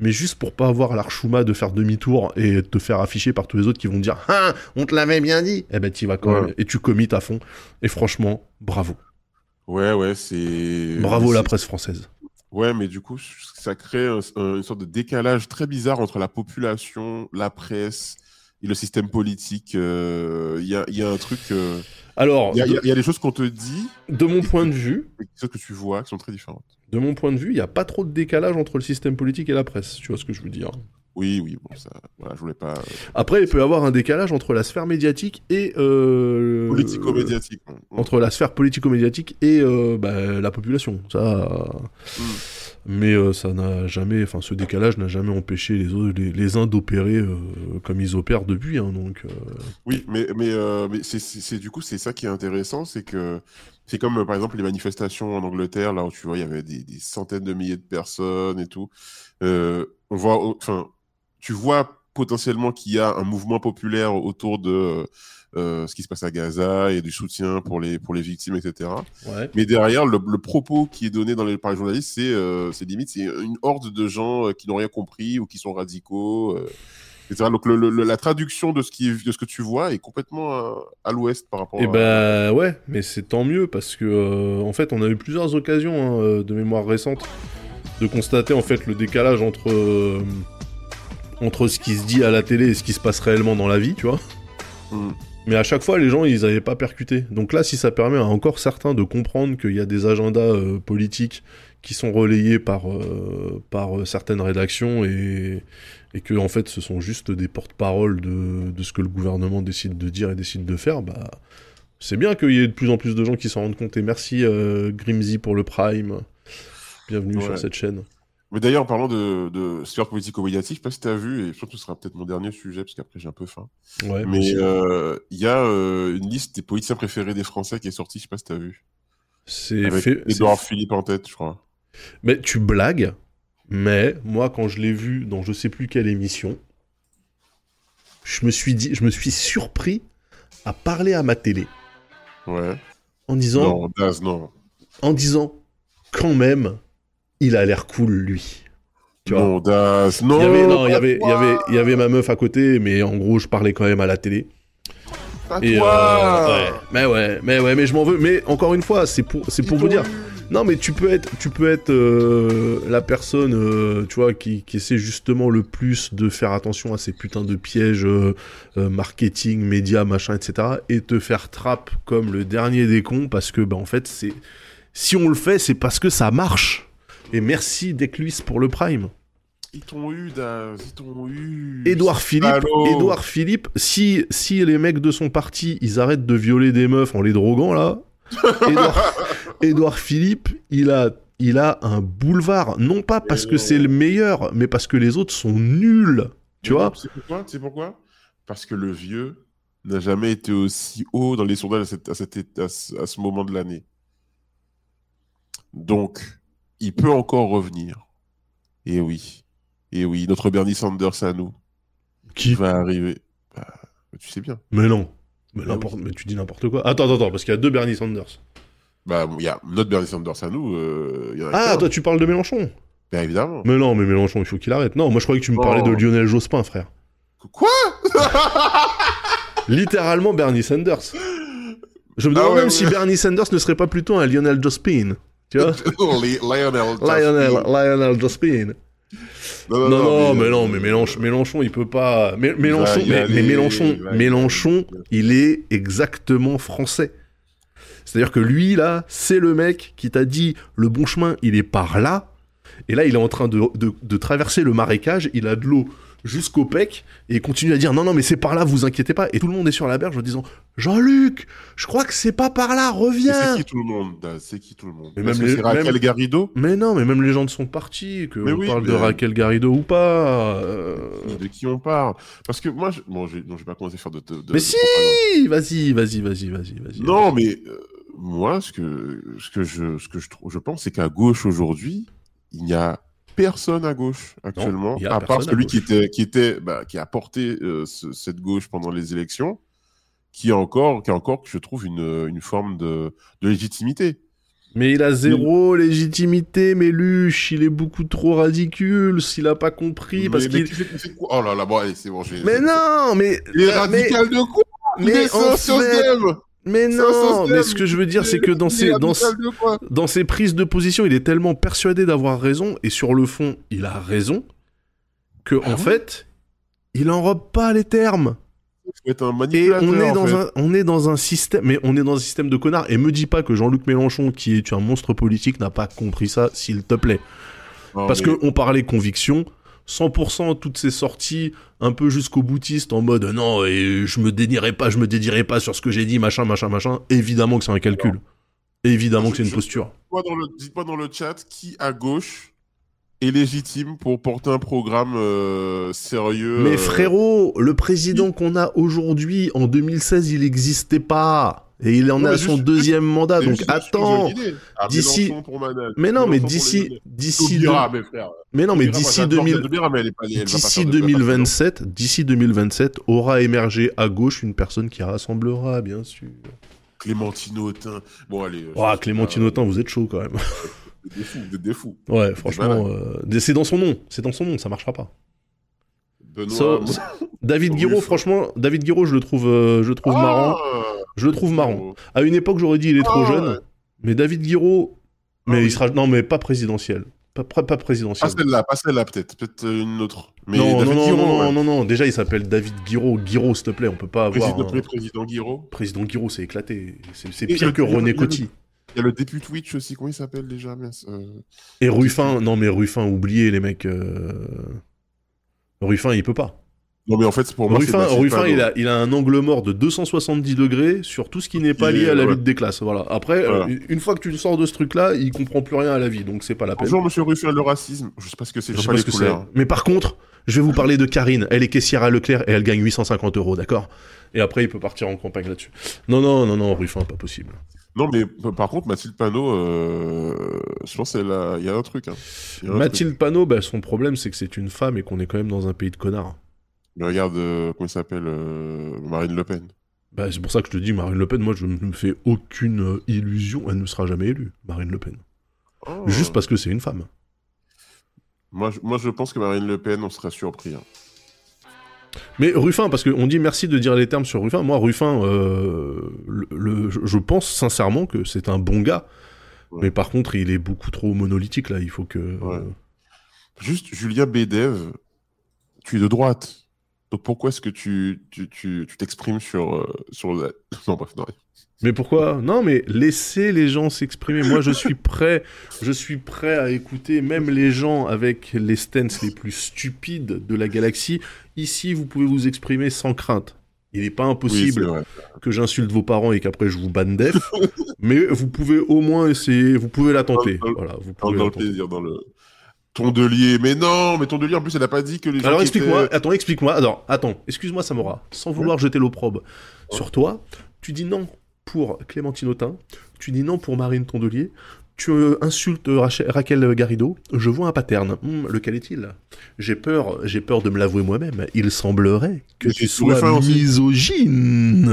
mais juste pour pas avoir l'archouma de faire demi-tour et te faire afficher par tous les autres qui vont te dire Ah, on te l'avait bien dit Eh ben, t'y vas quand Ouais. même, et tu commites à fond. Et franchement, bravo. Ouais, ouais, c'est. Bravo la presse française. Ouais, mais du coup, ça crée un- un- une sorte de décalage très bizarre entre la population, la presse et le système politique. euh, Il y, a, y a un truc. euh, Alors, Il y, a- y y des choses qu'on te dit de mon point de vue, et des choses que tu vois qui sont très différentes. de mon point de vue, il n'y a pas trop de décalage entre le système politique et la presse, tu vois ce que je veux dire Oui, oui, bon, ça. Voilà, je voulais pas. euh, Après, il peut y avoir un décalage entre la sphère médiatique et... euh, Politico-médiatique. hein. entre la sphère politico-médiatique et euh, bah, la population. Ça, euh, Mm. mais euh, ça n'a jamais, enfin, ce décalage n'a jamais empêché les, autres- les, les uns d'opérer euh, comme ils opèrent depuis. hein, donc, euh, Oui, mais, mais, euh, mais c'est, du coup, c'est ça qui est intéressant, c'est que c'est comme euh, par exemple les manifestations en Angleterre, là où tu vois, il y avait des, des centaines de milliers de personnes et tout. Euh, on voit, enfin, tu vois potentiellement qu'il y a un mouvement populaire autour de euh, ce qui se passe à Gaza et du soutien pour les, pour les victimes, etc. ouais. Mais derrière, le, le propos qui est donné dans les, par les journalistes, c'est, euh, limite, c'est une horde de gens euh, qui n'ont rien compris ou qui sont radicaux. euh, etc. Donc le- le- la traduction de ce, qui est- de ce que tu vois est complètement à, à l'ouest par rapport Et à... bah ouais, mais c'est tant mieux parce que euh, en fait, on a eu plusieurs occasions hein, euh, de mémoire récente de constater en fait le décalage entre euh, entre ce qui se dit à la télé et ce qui se passe réellement dans la vie, tu vois. Mm. Mais à chaque fois, les gens, ils n'avaient pas percuté. Donc là, si ça permet à encore certains de comprendre qu'il y a des agendas euh, politiques qui sont relayés par, euh, par euh, certaines rédactions et, et que, en fait, ce sont juste des porte-paroles de, de ce que le gouvernement décide de dire et décide de faire, bah, c'est bien qu'il y ait de plus en plus de gens qui s'en rendent compte. Et merci, euh, Grimsy, pour le Prime. Bienvenue Ouais. sur cette chaîne. Mais d'ailleurs, en parlant de, de sphère politico-médiatique, je sais pas si tu as vu, et je pense que ce sera peut-être mon dernier sujet, parce qu'après j'ai un peu faim. Ouais, Mais euh, il y a euh, une liste des politiciens préférés des Français qui est sortie, je sais pas si tu as vu. c'est fait. Edouard Philippe en tête, je crois. Mais tu blagues, mais moi, quand je l'ai vu dans je sais plus quelle émission, je me suis dit, je me suis surpris à parler à ma télé Ouais. en disant, Non, Daz, non. en disant, quand même, il a l'air cool lui. Tu vois. non, Daz, non Il y avait, non, il y pas avait, il y toi avait, il y avait ma meuf à côté, mais en gros, je parlais quand même à la télé. Et, toi euh, ouais. Mais ouais, mais ouais, mais je m'en veux. Mais encore une fois, c'est pour, c'est Ils pour vous dire. Non, mais tu peux être, tu peux être euh, la personne, euh, tu vois, qui, qui essaie justement le plus de faire attention à ces putains de pièges euh, marketing, médias, machin, etc. Et te faire trap comme le dernier des cons parce que, bah, en fait, c'est si on le fait, c'est parce que ça marche. Et merci Decluis pour le prime. Ils t'ont eu, Daz, ils t'ont eu. Édouard Philippe, Édouard Philippe, si, si les mecs de son parti, ils arrêtent de violer des meufs en les droguant, là, Édouard, Édouard Philippe, il a, il a un boulevard. Non pas parce que c'est le meilleur, mais parce que les autres sont nuls. Tu vois? C'est pourquoi? C'est pourquoi? Parce que le vieux n'a jamais été aussi haut dans les sondages à, cette- à cette- à ce, à ce moment de l'année. Donc, il peut encore revenir. Et oui. Et oui, notre Bernie Sanders à nous Qui? Va arriver. Bah, tu sais bien. Mais non. Mais, Ah mais tu dis n'importe quoi. Attends, attends, attends, parce qu'il y a deux Bernie Sanders. Bah, il y a notre Bernie Sanders à nous. euh, il y en a Ah, toi, tu parles de Mélenchon Bien évidemment. Mais non, mais Mélenchon, il faut qu'il arrête. Non, moi, je croyais que tu me parlais de Oh. Lionel Jospin, frère. Quoi? Littéralement Bernie Sanders. Je me Ah demande ouais, même si. Bernie Sanders ne serait pas plutôt un Lionel Jospin. Tu vois Li- Lionel. Lionel, Jospin. Lionel Jospin. Non, non, mais, non, mais Mélenchon, Mélenchon, il peut pas. Mé- Mélenchon, mais, aller, mais Mélenchon, il Mélenchon, il est exactement français. C'est-à-dire que lui, là, c'est le mec qui t'a dit le bon chemin, il est par là. Et là, il est en train de, de- de traverser le marécage, il a de l'eau jusqu'au pec, et continue à dire non, non, mais c'est par là, vous inquiétez pas. Et tout le monde est sur la berge en disant Jean-Luc, je crois que c'est pas par là, Mais C'est reviens. qui tout le monde? Daz C'est qui tout le monde? Mais même les- Raquel même- Garrido? Mais non, mais même les gens de son parti, que Mais on oui, parle de Raquel Garrido ou pas. euh, De qui on parle? Parce que moi, je... bon, je... vais pas commencer à faire de. Mais de si. Vas-y, vas-y, vas-y, vas-y, vas-y. Non, mais euh, moi, ce que, ce que, je, ce que je, trouve, je pense, c'est qu'à gauche aujourd'hui, il n'y a personne à gauche actuellement, à part à celui qui était, qui était, bah, qui a porté euh, ce- cette gauche pendant les élections, qui a encore, qui a encore, je trouve, une, une forme de, de légitimité. Mais il a zéro légitimité, Méluche, il est beaucoup trop ridicule s'il a pas compris, parce mais, mais qu'il... Oh là là, bon, allez, c'est bon. Mais non, mais... Il est mais- radical de quoi? mais, Mais en fait- mais non, mais ce que je veux dire, c'est que dans ses, dans, dans ses prises de position, il est tellement persuadé d'avoir raison, et sur le fond, il a raison, que Ah en ouais fait, il enrobe pas les termes. un Et on est, en dans fait. un, on est dans un système, mais on est dans un système de connards. Et me dis pas que Jean-Luc Mélenchon, qui est un monstre politique, n'a pas compris ça, s'il te plaît. Non, Parce mais- que on parlait conviction, 100% toutes ces sorties un peu jusqu'au boutiste en mode non, et je me dénierai pas, je me dédierai pas sur ce que j'ai dit, machin, machin, machin. Évidemment que c'est un calcul. Évidemment que c'est une Je- posture. Dites-moi dans, le, dites-moi dans le chat qui à gauche est légitime pour porter un programme euh, sérieux. Mais euh, frérot, le président qu'on a aujourd'hui, en 2016, il n'existait pas. Et il en est à mais son juste- deuxième mandat, donc attends. Ah, d'ici-. Mais non, mais d'ici, d'ici, mais non, mais d'ici j'adore 2000, Taubira, mais elle est pas- elle va pas d'ici faire de- elle va pas faire de- 2027, d'ici 2027, aura émergé à gauche une personne qui rassemblera, bien sûr. Clémentine Autain. Bon, allez. Oh, Clémentine Autain, vous êtes chaud quand même. Des fous, des fous. Ouais, franchement, euh, c'est dans son nom, c'est dans son nom, ça marchera pas. Benoît. So- David Guiraud, franchement, David Guiraud, je le trouve, euh, je le trouve Ah, marrant. Je le trouve marrant. À une époque, j'aurais dit il est trop Ah, jeune, mais David Guiraud, Ah, mais il sera, non, mais pas présidentiel, pas, pas, pas Pas présidentiel. celle-là, pas celle-là, peut-être. Peut-être euh, une autre. Mais non, non, David non, Guiraud, non, ouais. non, déjà il s'appelle David Guiraud. Guiraud, s'il te plaît, on peut pas avoir. Président, un- président Guiraud. Président Guiraud, c'est éclaté. C'est pire que René Coty. Il y a le député Twitch aussi, comment il s'appelle déjà euh, Et Ruffin, non mais Ruffin, oubliez les mecs. euh, Ruffin, il peut pas. Non, mais en fait, pour moi, Ruffin, Ruffin il, a, il a un angle mort de 270 degrés sur tout ce qui n'est pas lié à la ouais. lutte des classes. Voilà. Après, Voilà. euh, une fois que tu sors de ce truc-là, il comprend plus rien à la vie, donc c'est pas la peine. Bonjour, monsieur Ruffin, le racisme. Je sais pas ce que c'est, Je sais pas pas ce que c'est. Mais par contre, je vais vous parler de Karine. Elle est caissière à Leclerc et elle gagne 850 euros, d'accord? Et après, il peut partir en campagne là-dessus. Non, non, non, non, Ruffin, pas possible. Non, mais euh, par contre, Mathilde Panot, euh, je pense qu'il y a un truc. Hein. Y a un truc. Mathilde Panot, bah, son problème, c'est que c'est une femme et qu'on est quand même dans un pays de connards. Mais regarde, euh, comment il s'appelle euh, Marine Le Pen. Bah, c'est pour ça que je te dis, Marine Le Pen, moi, je ne me fais aucune euh, illusion. Elle ne sera jamais élue, Marine Le Pen. Oh. Juste parce que c'est une femme. Moi je, moi, je pense que Marine Le Pen, on serait surpris. hein. Mais Ruffin, parce qu'on dit merci de dire les termes sur Ruffin. Moi, Ruffin, euh, le, je pense sincèrement que c'est un bon gars. Mais par contre, il est beaucoup trop monolithique là. Il faut que. Juste, Julia Bedev, tu es de droite. Donc pourquoi est-ce que tu t'exprimes tu, tu, sur, euh, sur la... Non, bref, non. Mais pourquoi? Non, mais laissez les gens s'exprimer. Moi, je suis prêt. Je suis prêt à écouter même les gens avec les stances les plus stupides de la galaxie. Ici, vous pouvez vous exprimer sans crainte. Il n'est pas impossible que j'insulte vos parents et qu'après je vous banne def, mais vous pouvez au moins essayer, vous pouvez la tenter. voilà, vous pouvez dans, le plaisir, dans le Tondelier. Mais non, mais Tondelier en plus elle n'a pas dit que les. Alors explique-moi, attends, explique-moi. Alors attends, excuse-moi Samora, sans vouloir jeter l'opprobre sur toi, tu dis non pour Clémentine Autain, tu dis non pour Marine Tondelier, tu insultes Raquel Garrido, je vois un pattern. Hmm, lequel est-il? J'ai peur, j'ai peur de me l'avouer moi-même. Il semblerait que tu sois misogyne.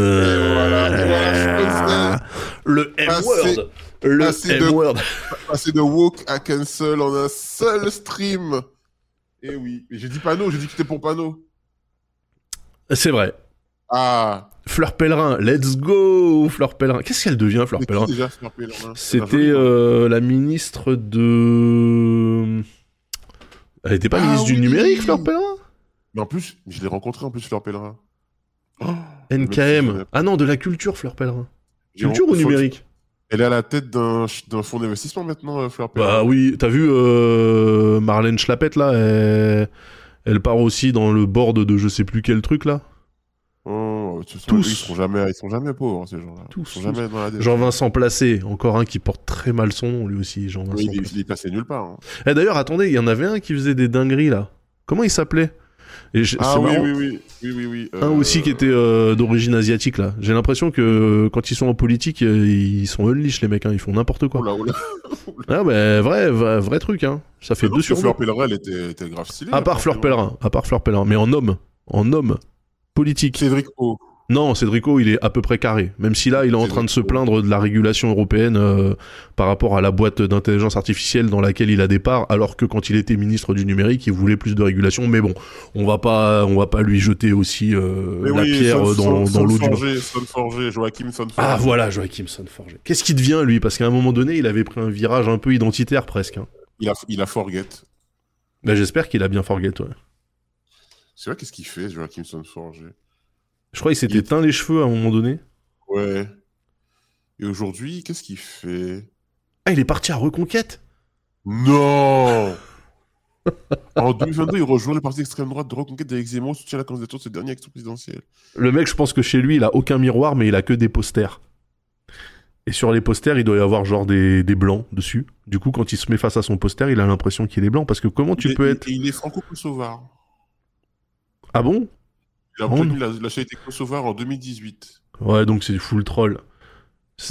le M-word. Le M-word. Passer de woke à cancel en un seul stream. Eh oui, j'ai dit panneau, j'ai dit que c'était pour panneau. C'est vrai. Ah. Fleur Pèlerin, let's go Fleur Pèlerin. Qu'est-ce qu'elle devient, Fleur Pèlerin C'était euh, la ministre de... Elle n'était pas ah ministre du numérique, Fleur Pèlerin Mais en plus, je l'ai rencontré en plus, Fleur Pèlerin. Oh, NKM. Ah non, de la culture, Fleur Pèlerin. Culture ou numérique? Elle est à la tête d'un fonds d'investissement maintenant, euh, Fleur. Bah oui, t'as vu euh, Marlène Schlappette, là elle... elle part aussi dans le board de je sais plus quel truc, là Oh, tous. Ils sont jamais, ils sont jamais pauvres, ces gens-là. Tous. Sont jamais Jean-Vincent Placé, encore un qui porte très mal son nom, lui aussi. Jean-Vincent. Oui, il, est passé nulle part. Hein. Et eh, d'ailleurs, attendez, il y en avait un qui faisait des dingueries là. Comment il s'appelait? Ah oui, oui, oui, oui, oui, Un aussi qui était euh, d'origine asiatique là. J'ai l'impression que quand ils sont en politique, euh, ils sont unleash les mecs, hein. ils font n'importe quoi. Oula, oula. ah bah vrai, vrai, truc hein. Ça fait deux sur Fleur Pellerin, elle était, était grave stylée. À part Fleur Pellerin, à part Fleur Pellerin, mais en homme, en homme politique. Cédric O. Non, Cédrico, il est à peu près carré. Même si là, il est en train de se plaindre de la régulation européenne euh, par rapport à la boîte d'intelligence artificielle dans laquelle il a des parts, alors que quand il était ministre du numérique, il voulait plus de régulation. Mais bon, on va pas, on va pas lui jeter aussi euh, la pierre dans, dans l'eau du Sonforger, Joachim Sonforger. Ah voilà, Joachim Sonforger. Qu'est-ce qui devient lui? Parce qu'à un moment donné, il avait pris un virage un peu identitaire presque. Hein. Il a, il a forget. Ben, j'espère qu'il a bien forget. Ouais. C'est vrai, qu'est-ce qu'il fait, Joachim Sonforger je crois qu'il s'était teint les cheveux à un moment donné. Ouais. Et aujourd'hui, qu'est-ce qu'il fait? Ah, il est parti à Reconquête? Non En 2022, il rejoint le parti extrême droite de Reconquête avec Zemmour, soutient la candidature de ce dernier élection présidentielle. Le mec, je pense que chez lui, il a aucun miroir, mais il a que des posters. Et sur les posters, il doit y avoir genre des, blancs dessus. Du coup, quand il se met face à son poster, il a l'impression qu'il est blanc. Parce que comment tu peux être. il est franco-kosovar. Ah bon? Il a obtenu la, nationalité kosovar en 2018. Ouais, donc c'est full troll.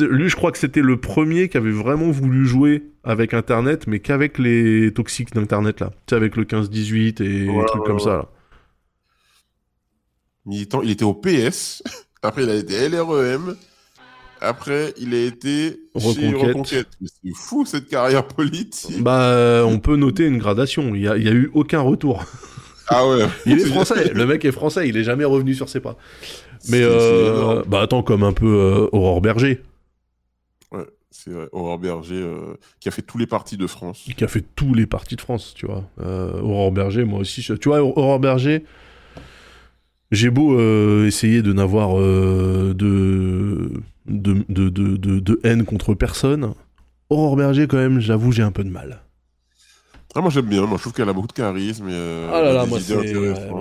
Lui, je crois que c'était le premier qui avait vraiment voulu jouer avec Internet, mais qu'avec les toxiques d'Internet, là. Tu sais, avec le 15-18 et trucs comme ça, là. Il était au PS, après il a été LREM, après il a été Reconquête. C'est fou cette carrière politique. Bah, on peut noter une gradation. Il n'y a eu aucun retour. Ah ouais. il est français. Le mec est français. Il est jamais revenu sur ses pas. Mais euh, bah attends, comme un peu euh, Aurore Berger. Ouais, c'est vrai. Aurore Berger euh, qui a fait tous les partis de France. Qui a fait tous les partis de France, tu vois. Aurore Berger, moi aussi. Tu vois, Aurore Berger. J'ai beau essayer de n'avoir de, de, de, de, de haine contre personne. Aurore Berger, quand même, j'avoue, j'ai un peu de mal. Ah, moi j'aime bien, moi je trouve qu'elle a beaucoup de charisme. Et, ah là là, moi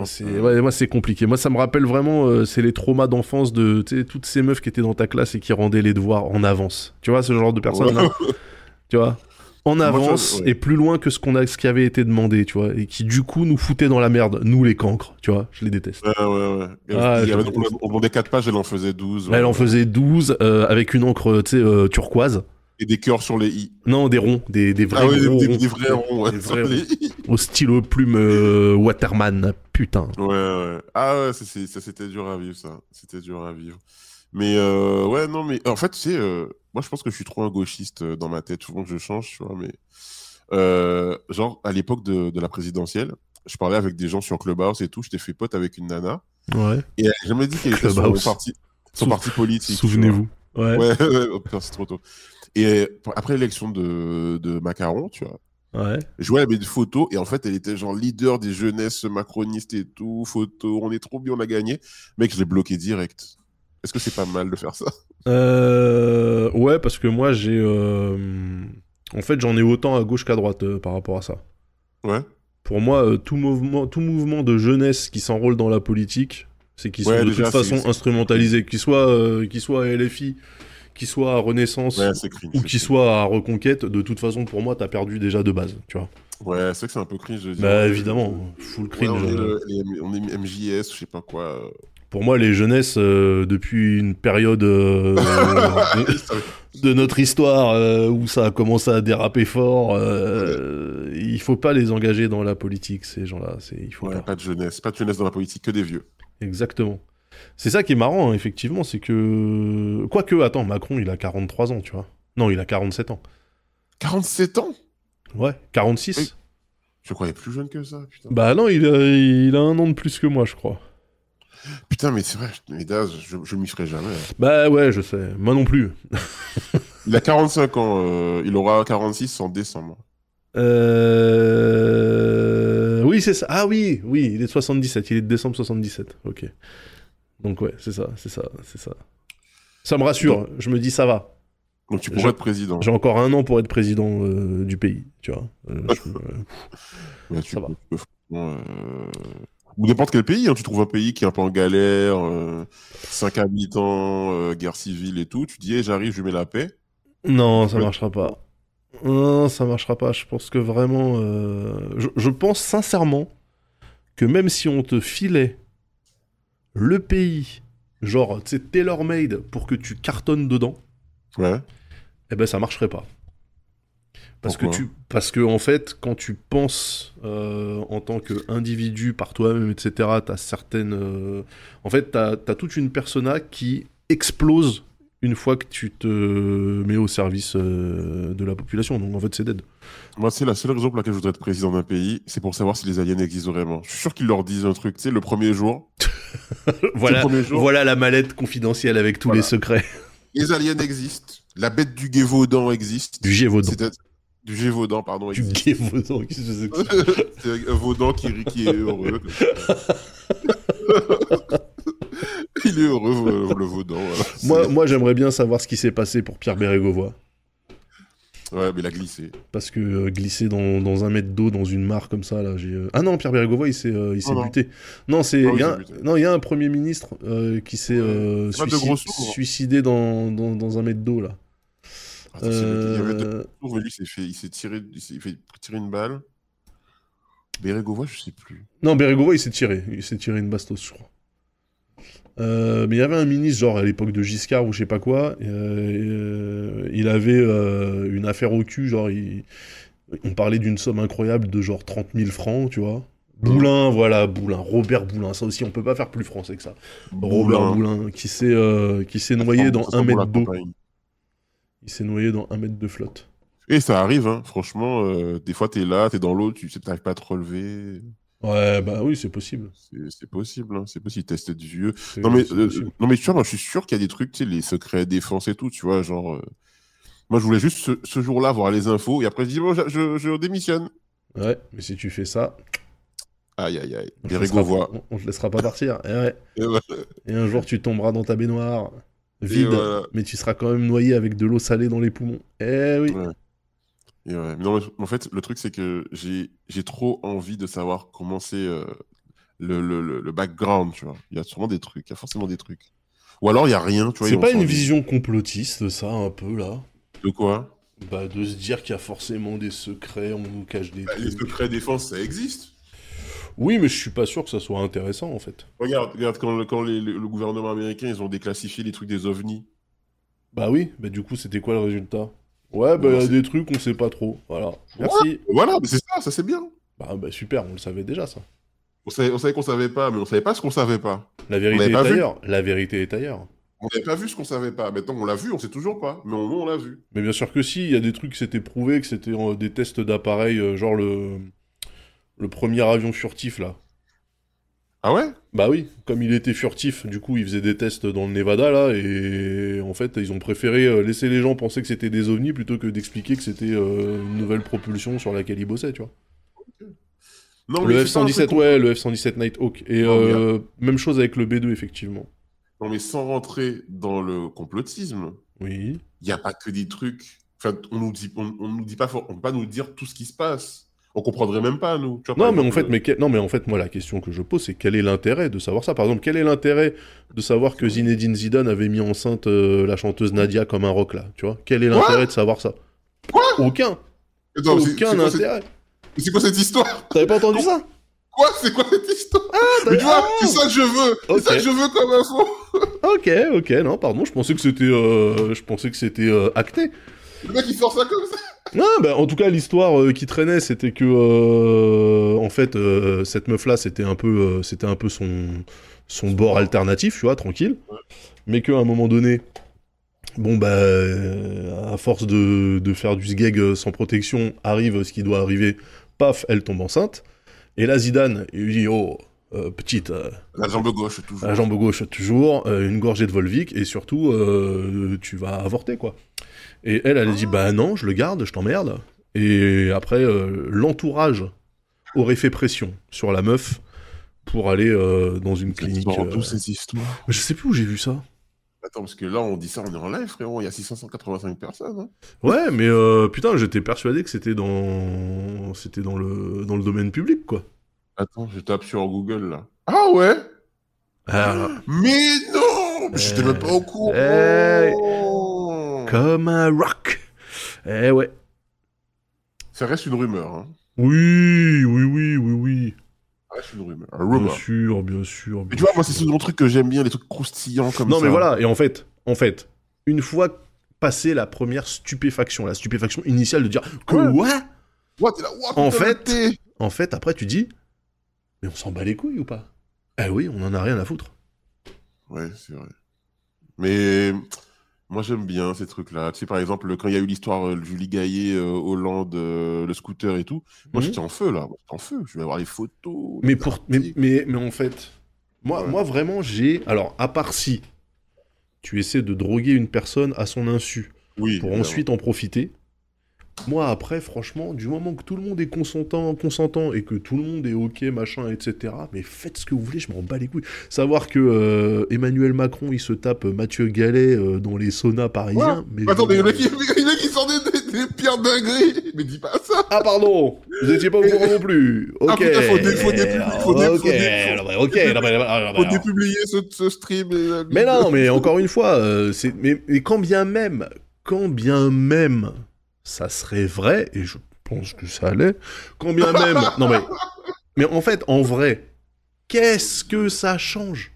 c'est ouais, compliqué. Moi ça me rappelle vraiment, euh, c'est les traumas d'enfance de toutes ces meufs qui étaient dans ta classe et qui rendaient les devoirs en avance. Tu vois, ce genre de personnes là Tu vois en avance et plus loin que ce, qu'on a, ce qui avait été demandé, tu vois, et qui du coup nous foutait dans la merde, nous les cancres, tu vois, je les déteste. Ouais, ouais, ouais. Ah, on demandait 4 pages, elle en faisait 12. Elle en faisait 12 euh, avec une encre, tu sais, euh, turquoise. Et des cœurs sur les i. Non, des ronds, des, des vrais ah ronds. Des, des, vrais ronds, ouais, vrais ronds. Au stylo plume euh, Waterman, putain. Ouais, ouais. Ah ouais, ça c'était dur à vivre, ça. C'était dur à vivre. Mais euh, ouais, non, mais en fait, tu sais, euh, moi je pense que je suis trop un gauchiste dans ma tête. Souvent que je change, tu vois, mais. Genre, à l'époque de, de, la présidentielle, je parlais avec des gens sur Clubhouse et tout, je t'ai fait pote avec une nana. Ouais. Et elle jamais dit qu'elle était son Clubhouse. parti, son Sou- parti politique. Souvenez-vous. Ouais. Ouais, ouais, oh putain, c'est trop tôt. Et après l'élection de, de Macron, tu vois, Ouais. je vois, elle avait des photos, et en fait, elle était genre leader des jeunesses macronistes et tout, photo, on est trop bien, on a gagné. Mec, je l'ai bloqué direct. Est-ce que c'est pas mal de faire ça? Euh, ouais, parce que moi, j'ai. euh, En fait, j'en ai autant à gauche qu'à droite euh, par rapport à ça. Ouais. Pour moi, euh, tout, mouvement, tout mouvement de jeunesse qui s'enrôle dans la politique, c'est qu'ils sont Ouais, de déjà, toute façon instrumentalisés. Qu'ils soient, qu'ils soient LFI, qu'ils soient à Renaissance Ouais, cringe. ou c'est qu'ils soient à Reconquête, de toute façon, pour moi, t'as perdu déjà de base. Tu vois. Ouais, c'est vrai que c'est un peu cringe de dire. Bah, euh, évidemment, full ouais, cringe. on, est euh. le- les- on est MJS, je sais pas quoi. euh. Pour moi, les jeunesses, euh, depuis une période euh, de, de notre histoire euh, où ça a commencé à déraper fort, euh, il faut pas les engager dans la politique, ces gens-là. Il faut Ouais, pas. pas de jeunesse, pas de jeunesse dans la politique, que des vieux. Exactement. C'est ça qui est marrant, hein, effectivement, c'est que... Quoique, attends, Macron, il a 43 ans, tu vois. Non, il a 47 ans. 47 ans? Ouais, 46 Oui. Je croyais plus jeune que ça, putain. Bah non, il a, il a un an de plus que moi, je crois. Putain, mais c'est vrai, mais Daz, je, je m'y ferai jamais. hein. Bah ouais, je sais. Moi non plus. Il a 45 ans, euh, il aura 46 en décembre. Euh... Oui, c'est ça. Ah oui, oui, il est de 77. Il est de décembre 77. Ok. Donc ouais, c'est ça, c'est ça, c'est ça. Ça me rassure. Je me dis ça va. Donc tu pourrais être président. J'ai encore un an pour être président euh, du pays, tu vois. Euh, je- euh, Ouais, ça va. tu peux, euh, Ou n'importe quel pays, hein, tu trouves un pays qui est un peu en galère, 5 habitants, guerre civile et tout, tu dis, Eh, j'arrive, je mets la paix. Non, ça Ouais. marchera pas. Non, ça marchera pas. Je pense que vraiment. Je, je pense sincèrement que même si on te filait le pays, genre, tu sais, tailor-made pour que tu cartonnes dedans, Ouais. eh ben ça marcherait pas. Parce que, tu, parce que en fait, quand tu penses euh, en tant qu'individu par toi-même, etc., t'as certaines. euh, En fait, t'as as toute une persona qui explose une fois que tu te mets au service euh, de la population. Donc en fait, c'est dead. Moi, c'est la seule raison pour laquelle je voudrais être président d'un pays, c'est pour savoir si les aliens existent vraiment. Je suis sûr qu'ils leur disent un truc, tu sais, le premier jour. voilà, voilà la mallette confidentielle avec tous Voilà. les secrets Les aliens existent. La bête du Gévaudan existe. du Gévaudan. Du Gévaudan, pardon, Du existe. Gévaudan, qu'est-ce que c'est que ça c'est un Vaudan qui, rit- qui est heureux. Il est heureux, le, le Vaudan. voilà. Moi, moi j'aimerais bien savoir ce qui s'est passé pour Pierre Bérégovoy. Ouais, mais il a glissé. Parce que euh, glisser dans, dans un mètre d'eau dans une mare comme ça, là, j'ai. euh, Ah non, Pierre Bérégovoy, il s'est euh, Oh non. buté. Non, c'est. Ah il y a un- s'est buté. Non, il y a un Premier ministre euh, qui s'est suicid- hein. suicidé dans, dans, dans un mètre d'eau, là. Lequel Il y avait deux tours, mais lui, il s'est fait, il s'est tiré, il s'est fait tirer une balle. Bérégovoy, je sais plus. Non, Bérégovoy, il s'est tiré. Il s'est tiré une bastos, je crois. Euh, mais il y avait un ministre, genre à l'époque de Giscard ou je sais pas quoi, euh, il avait euh, une affaire au cul, genre il- on parlait d'une somme incroyable de genre 30 000 francs, tu vois. Boulin, voilà, Boulin, Robert Boulin, ça aussi on peut pas faire plus français que ça. Robert Boulin, qui s'est qui s'est noyé dans un mètre d'eau. Il s'est noyé dans un mètre de flotte. Et ça arrive, hein. franchement, des fois t'es là, t'es dans l'eau, tu sais, t'arrives pas à te relever. Ouais, bah oui, c'est possible. C'est possible, hein. c'est possible, tester du vieux. Non mais, euh, non mais tu vois, moi je suis sûr qu'il y a des trucs, tu sais, les secrets défense et tout, tu vois, genre... euh, Moi je voulais juste ce, ce jour-là voir les infos, et après je dis, bon, je, je, je démissionne. Ouais, mais si tu fais ça, Aïe, aïe, aïe. on te, on, on te laissera pas partir. Et ouais. Et voilà. Et un jour, tu tomberas dans ta baignoire, vide, voilà. mais tu seras quand même noyé avec de l'eau salée dans les poumons. Eh oui. Ouais. Et ouais. Mais non, mais en fait, le truc, c'est que j'ai trop envie de savoir comment c'est euh, le, le, le, background, tu vois. Il y a sûrement des trucs, il y a forcément des trucs. Ou alors, il y a rien, tu vois. C'est pas une vision complotiste, ça, un peu, là? De quoi? Bah, de se dire qu'il y a forcément des secrets, on nous cache des Bah, Les trucs. secrets défense, ça existe. Oui, mais je suis pas sûr que ça soit intéressant, en fait. Regarde, regarde quand, le- quand les- le, le gouvernement américain, ils ont déclassifié les trucs des ovnis. Bah oui, bah du coup, c'était quoi le résultat? Ouais, bah il y a des trucs, on sait pas trop. Voilà. Merci. Voilà, mais c'est ça, ça c'est bien. Bah, bah super, on le savait déjà, ça. On savait, on savait qu'on savait pas, mais on savait pas ce qu'on savait pas. La vérité est ailleurs. La vérité est ailleurs. On n'avait pas vu ce qu'on savait pas. Maintenant, on l'a vu, on sait toujours pas. Mais au moins, on l'a vu. Mais bien sûr que si, il y a des trucs qui s'étaient prouvés, que c'était euh, des tests d'appareils, euh, genre le... Le premier avion furtif, là. Ah ouais? Bah oui, comme il était furtif, du coup, il faisait des tests dans le Nevada, là, et en fait, ils ont préféré euh, laisser les gens penser que c'était des ovnis plutôt que d'expliquer que c'était euh, une nouvelle propulsion sur laquelle ils bossaient, tu vois. Non, Le c'est pas un F-117, truc- ouais, le F-117 Nighthawk. Et Non, euh, même chose avec le B2, effectivement. Non, mais sans rentrer dans le complotisme, Oui. il n'y a pas que des trucs. Enfin, on nous dit, on, on nous dit pas, for- on peut pas nous dire tout ce qui se passe. On comprendrait même pas, nous. Tu vois, Non, mais en fait, mais que- non, mais en fait, moi, la question que je pose, c'est quel est l'intérêt de savoir ça? Par exemple, quel est l'intérêt de savoir que Zinedine Zidane avait mis enceinte euh, la chanteuse Nadia comme un rock, là Tu vois? Quel est Quoi? l'intérêt de savoir ça? Aucun. Attends, c'est- Aucun quoi cette- intérêt. C'est quoi cette histoire? T'avais pas entendu ça? Quoi? C'est quoi cette histoire? Ah, Mais tu vois, d'accord. c'est ça que je veux. C'est ça que je veux comme info. Ok, ok, non, pardon, je pensais que c'était, euh, je pensais que c'était euh, acté. Le mec, il sort ça comme ça Non, bah, en tout cas, l'histoire euh, qui traînait, c'était que, euh, en fait, euh, cette meuf-là, c'était un peu, c'était un peu son, son bord alternatif, tu vois, tranquille. Mais qu'à un moment donné, bon, bah, à force de, de faire du sgeg sans protection, arrive ce qui doit arriver, paf, elle tombe enceinte. Et là, Zidane, il lui dit, oh, euh, petite, euh, La jambe gauche, toujours. la jambe gauche toujours, euh, une gorgée de Volvic, et surtout, tu vas avorter, quoi. Et elle, elle a dit, bah non, je le garde, je t'emmerde. Et après, euh, l'entourage aurait fait pression sur la meuf pour aller euh, dans une clinique. Euh, toutes ces histoires. Je sais plus où j'ai vu ça. Attends, parce que là, on dit ça, on est en live, frérot. Il y a 685 personnes. Hein. Ouais, mais euh, putain, j'étais persuadé que c'était dans, c'était dans le, dans le domaine public, quoi. Attends, je tape sur Google, là. Ah ouais? Ah, Mais non Mais J'étais Eh, même pas au courant comme un rock. Eh ouais. Ça reste une rumeur, hein. Oui, oui, oui, oui, oui. Ça reste une rumeur. Un Bien rumeur. sûr, bien sûr. Mais bien tu vois, moi, c'est ce genre de truc que j'aime bien, les trucs croustillants comme Non, ça. mais voilà, et en fait, en fait, une fois passé la première stupéfaction, la stupéfaction initiale de dire là, ouah, En fait- en fait, après tu dis, mais on s'en bat les couilles ou pas? Eh oui, on en a rien à foutre. Ouais, c'est vrai. Mais moi, j'aime bien ces trucs-là. Tu sais, par exemple, quand il y a eu l'histoire euh, Julie Gaillet, euh, Hollande, euh, le scooter et tout, moi, Mhm. j'étais en feu, là. Moi, J'étais en feu. Je vais avoir les photos. Mais les pour, mais, articles. mais, mais en fait, moi, Ouais. moi vraiment, j'ai, alors à part si tu essaies de droguer une personne à son insu Oui, pour évidemment. ensuite en profiter. Moi, après, franchement, du moment que tout le monde est consentant, consentant et que tout le monde est ok, machin, etc., mais faites ce que vous voulez, je m'en bats les couilles. Savoir que euh, Emmanuel Macron, il se tape Mathieu Gallet euh, dans les saunas parisiens. Mais Attends, mais il, le mec, il sort des, des, des pires dingueries. Mais dis pas ça. Ah, pardon Vous étiez pas au courant non plus Ok Ah, putain, faut dé- faut dé- faut dé- Ok, faut ok, ah, dépublier ce, ce stream. et- Mais non, mais encore une fois, euh, c'est mais, mais quand bien même, quand bien même, ça serait vrai, et je pense que ça allait, quand bien même, non mais, mais en fait, en vrai, qu'est-ce que ça change?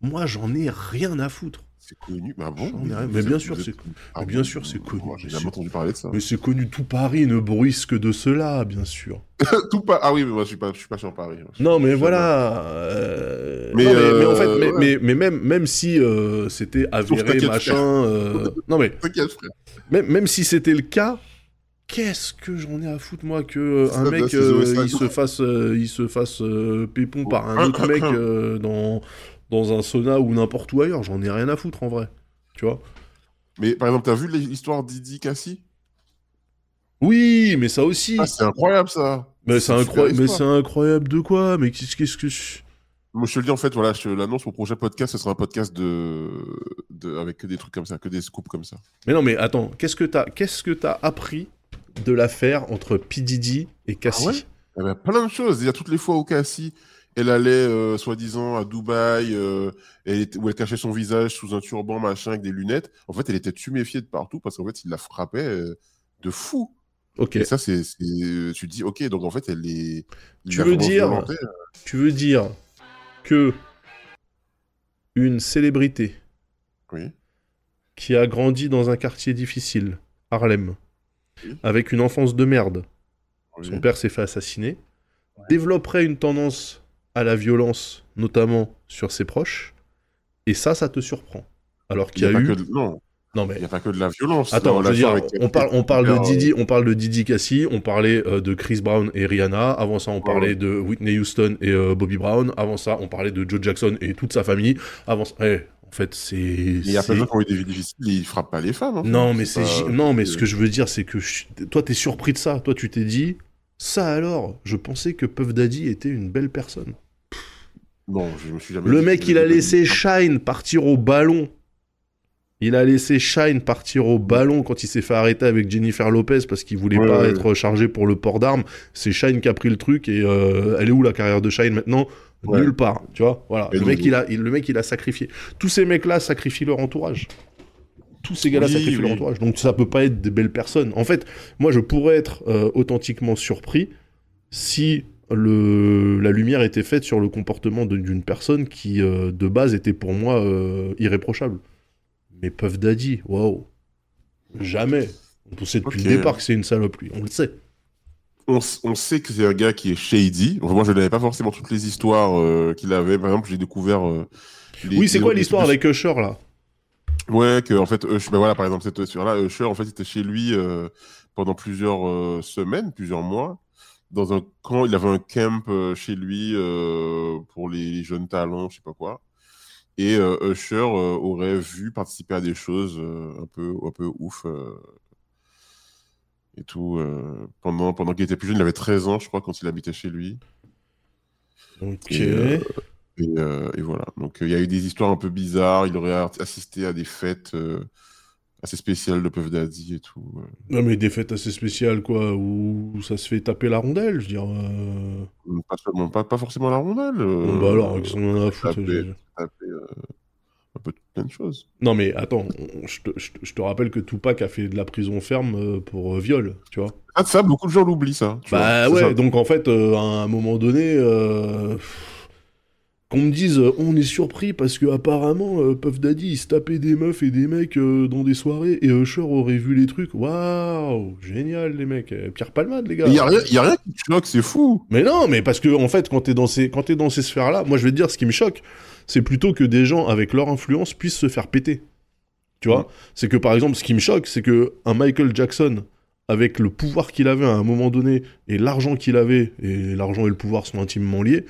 Moi, j'en ai rien à foutre. C'est connu. Bah bon? Mais êtes- bien sûr, c'est connu. Ah bien bon, sûr, c'est connu, j'ai mais jamais entendu parler de ça. Mais c'est connu, tout Paris ne bruise que de cela, bien sûr. Tout pas. Ah oui, mais moi, je suis pas, je suis pas sur Paris. Non, mais voilà. euh, Mais, non, mais, mais en fait, euh, mais, ouais. mais, mais même, même si euh, c'était avéré, machin. euh, non, mais même, même si c'était le cas, qu'est-ce que j'en ai à foutre, moi, que euh, un mec se euh, il, se fasse, euh, il se fasse euh, pépon par un autre mec euh, dans, dans un sauna ou n'importe où ailleurs. J'en ai rien à foutre, en vrai. Tu vois? Mais par exemple, t'as vu l'histoire d'Idi Cassie Oui, mais ça aussi. Ah, c'est incroyable ça. mais c'est incroyable. Mais c'est incroyable de quoi? Mais qu'est-ce qu'est-ce que je... Moi, je te le dis en fait, voilà, je te l'annonce, mon prochain podcast, ce sera un podcast de... de... avec que des trucs comme ça, que des scoops comme ça. Mais non, mais attends, qu'est-ce que t'as, qu'est-ce que t'as appris de l'affaire entre P Diddy et Cassie Ah ouais Il y avait plein de choses. Il y a toutes les fois où Cassie, elle allait euh, soi-disant à Dubaï, euh, elle où elle cachait son visage sous un turban, machin, avec des lunettes. En fait, elle était tuméfiée de partout parce qu'en fait, il la frappait euh, de fou. Ok. Et ça, c'est, tu te dis, ok, donc en fait, elle est. Tu veux dire- violenté. Tu veux dire que une célébrité Oui. qui a grandi dans un quartier difficile, Harlem. Avec une enfance de merde, oui. son père s'est fait assassiner, développerait une tendance à la violence, notamment sur ses proches, et ça, ça te surprend. Alors Il qu'il y a eu... que de- Non. Non mais Il n'y a pas que de la violence. Attends, je veux dire, avec- on parle, on parle de Didi, on parle de Didi Cassie, on parlait euh, de Chris Brown et Rihanna. Avant ça, on Ouais. parlait de Whitney Houston et euh, Bobby Brown. Avant ça, on parlait de Joe Jackson et toute sa famille. Avant, ça- eh, en fait, c'est. Il y a plein de gens qui ont eu des vies difficiles, ils frappent pas les femmes. fait. Non, mais c'est pas- gi- non, mais ce que je veux dire, c'est que je- toi, t'es surpris de ça. Toi, tu t'es dit, ça alors, je pensais que Puff Daddy était une belle personne. Non, je me suis jamais. Le dit mec, il a laissé Shine partir au ballon. Il a laissé Shine partir au ballon quand il s'est fait arrêter avec Jennifer Lopez parce qu'il voulait Ouais, pas ouais. être chargé pour le port d'armes. C'est Shine qui a pris le truc et euh, elle est où la carrière de Shine maintenant? Ouais. Nulle part, tu vois. Voilà. Et Le mec, il a, il- le mec, il a sacrifié. Tous ces mecs-là sacrifient leur entourage. Tous ces gars-là Oui, sacrifient leur entourage. Donc ça peut pas être des belles personnes. En fait, moi, je pourrais être euh, authentiquement surpris si le, la lumière était faite sur le comportement d'une personne qui, euh, de base, était pour moi euh, irréprochable. Mais Puff Daddy, waouh. Jamais. On sait depuis le départ que c'est une salope, lui. On le sait. On, on sait que c'est un gars qui est shady. Enfin, moi, je n'avais pas forcément toutes les histoires euh, qu'il avait. Par exemple, j'ai découvert. euh, les- oui, c'est quoi l'histoire avec Usher, là? Ouais, que en fait, Usher- ben voilà, par exemple, cette histoire-là, Usher, en fait, était chez lui euh, pendant plusieurs semaines, plusieurs mois, dans un camp. Il avait un camp chez lui pour les, les jeunes talents, je sais pas quoi. Et Usher aurait vu participer à des choses un peu, un peu ouf. Et tout. euh, pendant pendant qu'il était plus jeune, il avait 13 ans, je crois, quand il habitait chez lui. Ok. Et, euh, Et, euh, et voilà. Donc il y a eu des histoires un peu bizarres. Il aurait assisté à des fêtes assez spéciales de Puff Daddy et tout. Non, mais des fêtes assez spéciales, quoi, où ça se fait taper la rondelle, je veux dire. Pas, seulement, pas, pas forcément la rondelle. Bon, bah alors, qu'est-ce qu'on en a à foutre taper, je un peu plein de choses. Non, mais attends, je te, rappelle que Tupac a fait de la prison ferme euh, pour euh, viol, tu vois. Ah, ça, beaucoup de gens l'oublient, ça. Bah vois, ouais, ça. donc en fait, euh, à un moment donné, euh, qu'on me dise euh, on est surpris parce que apparemment euh, Puff Daddy il se tapait des meufs et des mecs euh, dans des soirées et Usher aurait vu les trucs. Waouh, génial les mecs. Euh, Pierre Palmade les gars. Il y a rien, il y a rien qui te choque, c'est fou. Mais non, mais parce que en fait, quand t'es dans ces, quand t'es dans ces sphères-là, moi je vais te dire, ce qui me choque, c'est plutôt que des gens avec leur influence puissent se faire péter. Tu vois, c'est que par exemple, ce qui me choque, c'est que un Michael Jackson, avec le pouvoir qu'il avait à un moment donné et l'argent qu'il avait, et l'argent et le pouvoir sont intimement liés,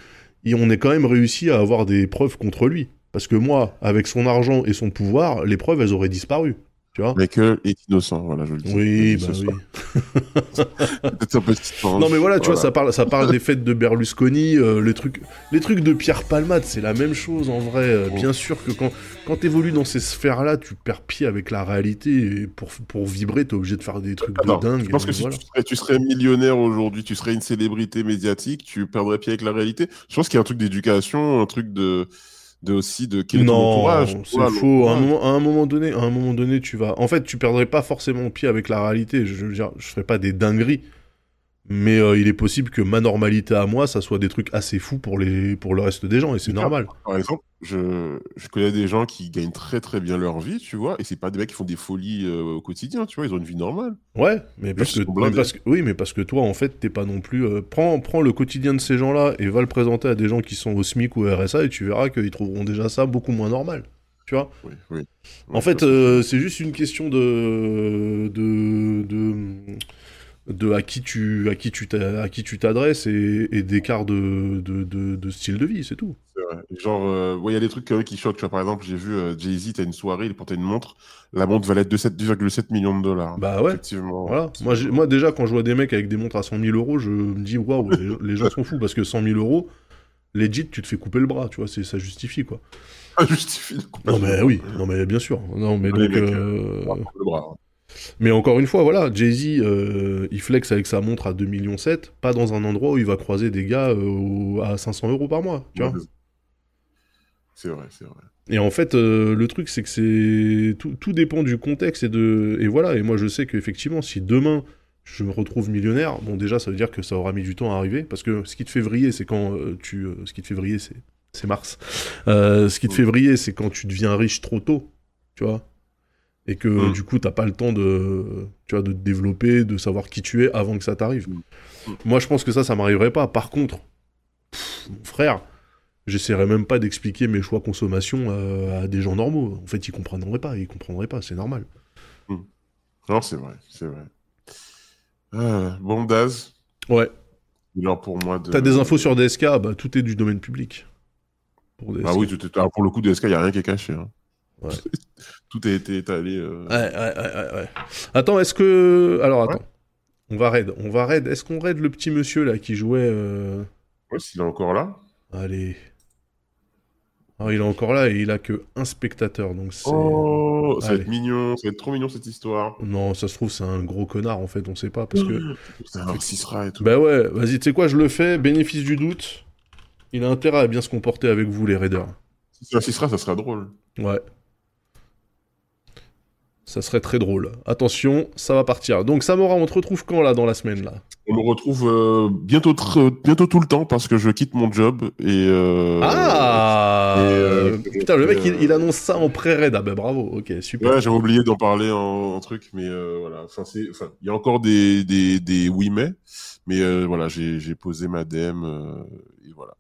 et on est quand même réussi à avoir des preuves contre lui. Parce que moi, avec son argent et son pouvoir, les preuves, elles auraient disparu. Tu vois Michael est innocent, voilà, je le dis. Oui, bah oui. un. Non mais voilà, tu vois, ça parle, ça parle des fêtes de Berlusconi, euh, les trucs, les trucs de Pierre Palmade, c'est la même chose en vrai. Euh, Bien sûr que quand, quand t'évolues dans ces sphères-là, tu perds pied avec la réalité. Et pour, pour vibrer, t'es obligé de faire des trucs de dingue. je pense que si voilà. tu, serais, tu serais millionnaire aujourd'hui, tu serais une célébrité médiatique, tu perdrais pied avec la réalité. Je pense qu'il y a un truc d'éducation, un truc de, de aussi de quel Non, c'est faux. À un, moment, à un moment donné, à un moment donné, tu vas. En fait, tu perdrais pas forcément pied avec la réalité. Je, je veux dire, je ferais pas des dingueries. Mais euh, il est possible que ma normalité à moi, ça soit des trucs assez fous pour les pour le reste des gens, et c'est normal. Par exemple, je, je connais des gens qui gagnent très très bien leur vie, tu vois, et c'est pas des mecs qui font des folies euh, au quotidien, tu vois, ils ont une vie normale. Ouais, mais parce, que, sont mais blindés. parce que oui, mais parce que toi, en fait, t'es pas non plus. euh, prends, prends le quotidien de ces gens-là et va le présenter à des gens qui sont au SMIC ou au RSA et tu verras qu'ils trouveront déjà ça beaucoup moins normal. Tu vois Oui, oui. En fait, euh, c'est juste une question de de de, de à qui tu à qui tu à qui tu t'adresses et, et d'écart de, de, de, de style de vie, c'est tout. vrai. Genre, euh, ouais, il y a des trucs euh, qui choquent, tu vois, par exemple, j'ai vu euh, Jay-Z, t'as une soirée, il portait une montre, la montre valait 2,7 2,7 millions de dollars. Bah ouais. Effectivement. Voilà. Moi, moi, déjà, quand je vois des mecs avec des montres à 100 000 euros, je me dis, waouh, les, les gens sont fous parce que 100 000 euros, legit, tu te fais couper le bras, tu vois, c'est, ça justifie, quoi. Ça justifie de couper Non, mais oui, non, mais bien sûr. Non, mais donc. couper le bras. Mais encore une fois, voilà, Jay-Z, euh, il flex avec sa montre à 2,7 millions, pas dans un endroit où il va croiser des gars euh, à 500 euros par mois, tu vois. C'est vrai, c'est vrai. Et en fait, euh, le truc, c'est que c'est tout, tout dépend du contexte et de et voilà. Et moi, je sais qu'effectivement, si demain je me retrouve millionnaire, bon, déjà, ça veut dire que ça aura mis du temps à arriver, parce que ce qui te fait vriller, c'est quand euh, tu, ce qui te fait vriller, c'est c'est Mars. Ce qui te fait vriller, c'est quand tu deviens riche trop tôt, tu vois, et que Mm. du coup, t'as pas le temps de, tu vois, de te développer, de savoir qui tu es avant que ça t'arrive. Mm. Moi, je pense que ça, ça m'arriverait pas. Par contre, pff, mon frère J'essaierai même pas d'expliquer mes choix consommation à, des gens normaux. En fait, ils comprendraient pas, ils comprendraient pas, c'est normal. Hmm. Non, c'est vrai, c'est vrai. Ah, bon, Daz. Ouais. Alors pour moi de... T'as des infos sur DSK bah, Tout est du domaine public. Pour Ah oui, tout est... Alors, pour le coup, DSK, il n'y a rien qui est caché. Hein. Ouais. tout a été étalé. Euh... Ouais, ouais, ouais, ouais, Attends, est-ce que. Alors, attends. On va raid. On va raid. Est-ce qu'on raid le petit monsieur là qui jouait. Euh... Ouais, s'il est encore là. Allez. Alors, il est encore là et il a que un spectateur, donc c'est. Oh, ça va être mignon, ça va être trop mignon cette histoire. Non, ça se trouve, c'est un gros connard en fait, on sait pas parce que. C'est un sera et tout. Bah ouais, vas-y, tu sais quoi, je le fais, bénéfice du doute. Il a intérêt à bien se comporter avec vous, les raiders. Si un sera, ça sera drôle. Ouais. Ça serait très drôle. Attention, ça va partir. Donc Samora, on te retrouve quand là dans la semaine là? On me retrouve euh, bientôt, bientôt tout le temps parce que je quitte mon job et. Euh, ah euh, Putain, le mec il, annonce ça en pré-raid. Ah ben bravo, ok, super. Ouais, j'ai oublié d'en parler en, truc, mais voilà. Enfin, il y a encore des, des, des oui mais, mais voilà, j'ai posé ma DM et voilà.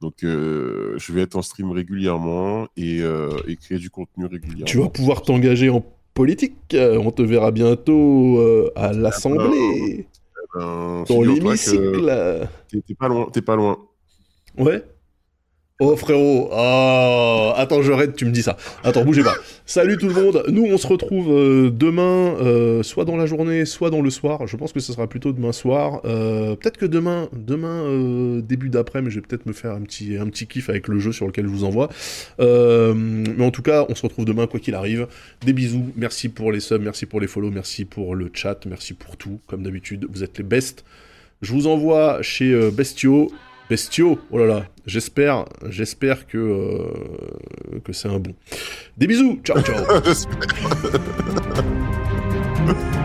Donc, je vais être en stream régulièrement et, et créer du contenu régulièrement. Tu vas pouvoir t'engager en politique. Euh, on te verra bientôt euh, à l'Assemblée. Eh ben, dans l'hémicycle. T'es pas loin, t'es pas loin. Ouais. Oh frérot, oh, attends, je raid, tu me dis ça. Attends, bougez pas. Salut tout le monde, nous on se retrouve euh, demain, euh, soit dans la journée, soit dans le soir. Je pense que ce sera plutôt demain soir. Euh, peut-être que demain, demain début d'après, mais je vais peut-être me faire un petit, un petit kiff avec le jeu sur lequel je vous envoie. mais en tout cas, on se retrouve demain quoi qu'il arrive. Des bisous, merci pour les subs, merci pour les follow, merci pour le chat, merci pour tout. Comme d'habitude, vous êtes les best. Je vous envoie chez Bestio. Bestio, oh là là, j'espère, j'espère que, euh, que c'est un bon. Des bisous, ciao ciao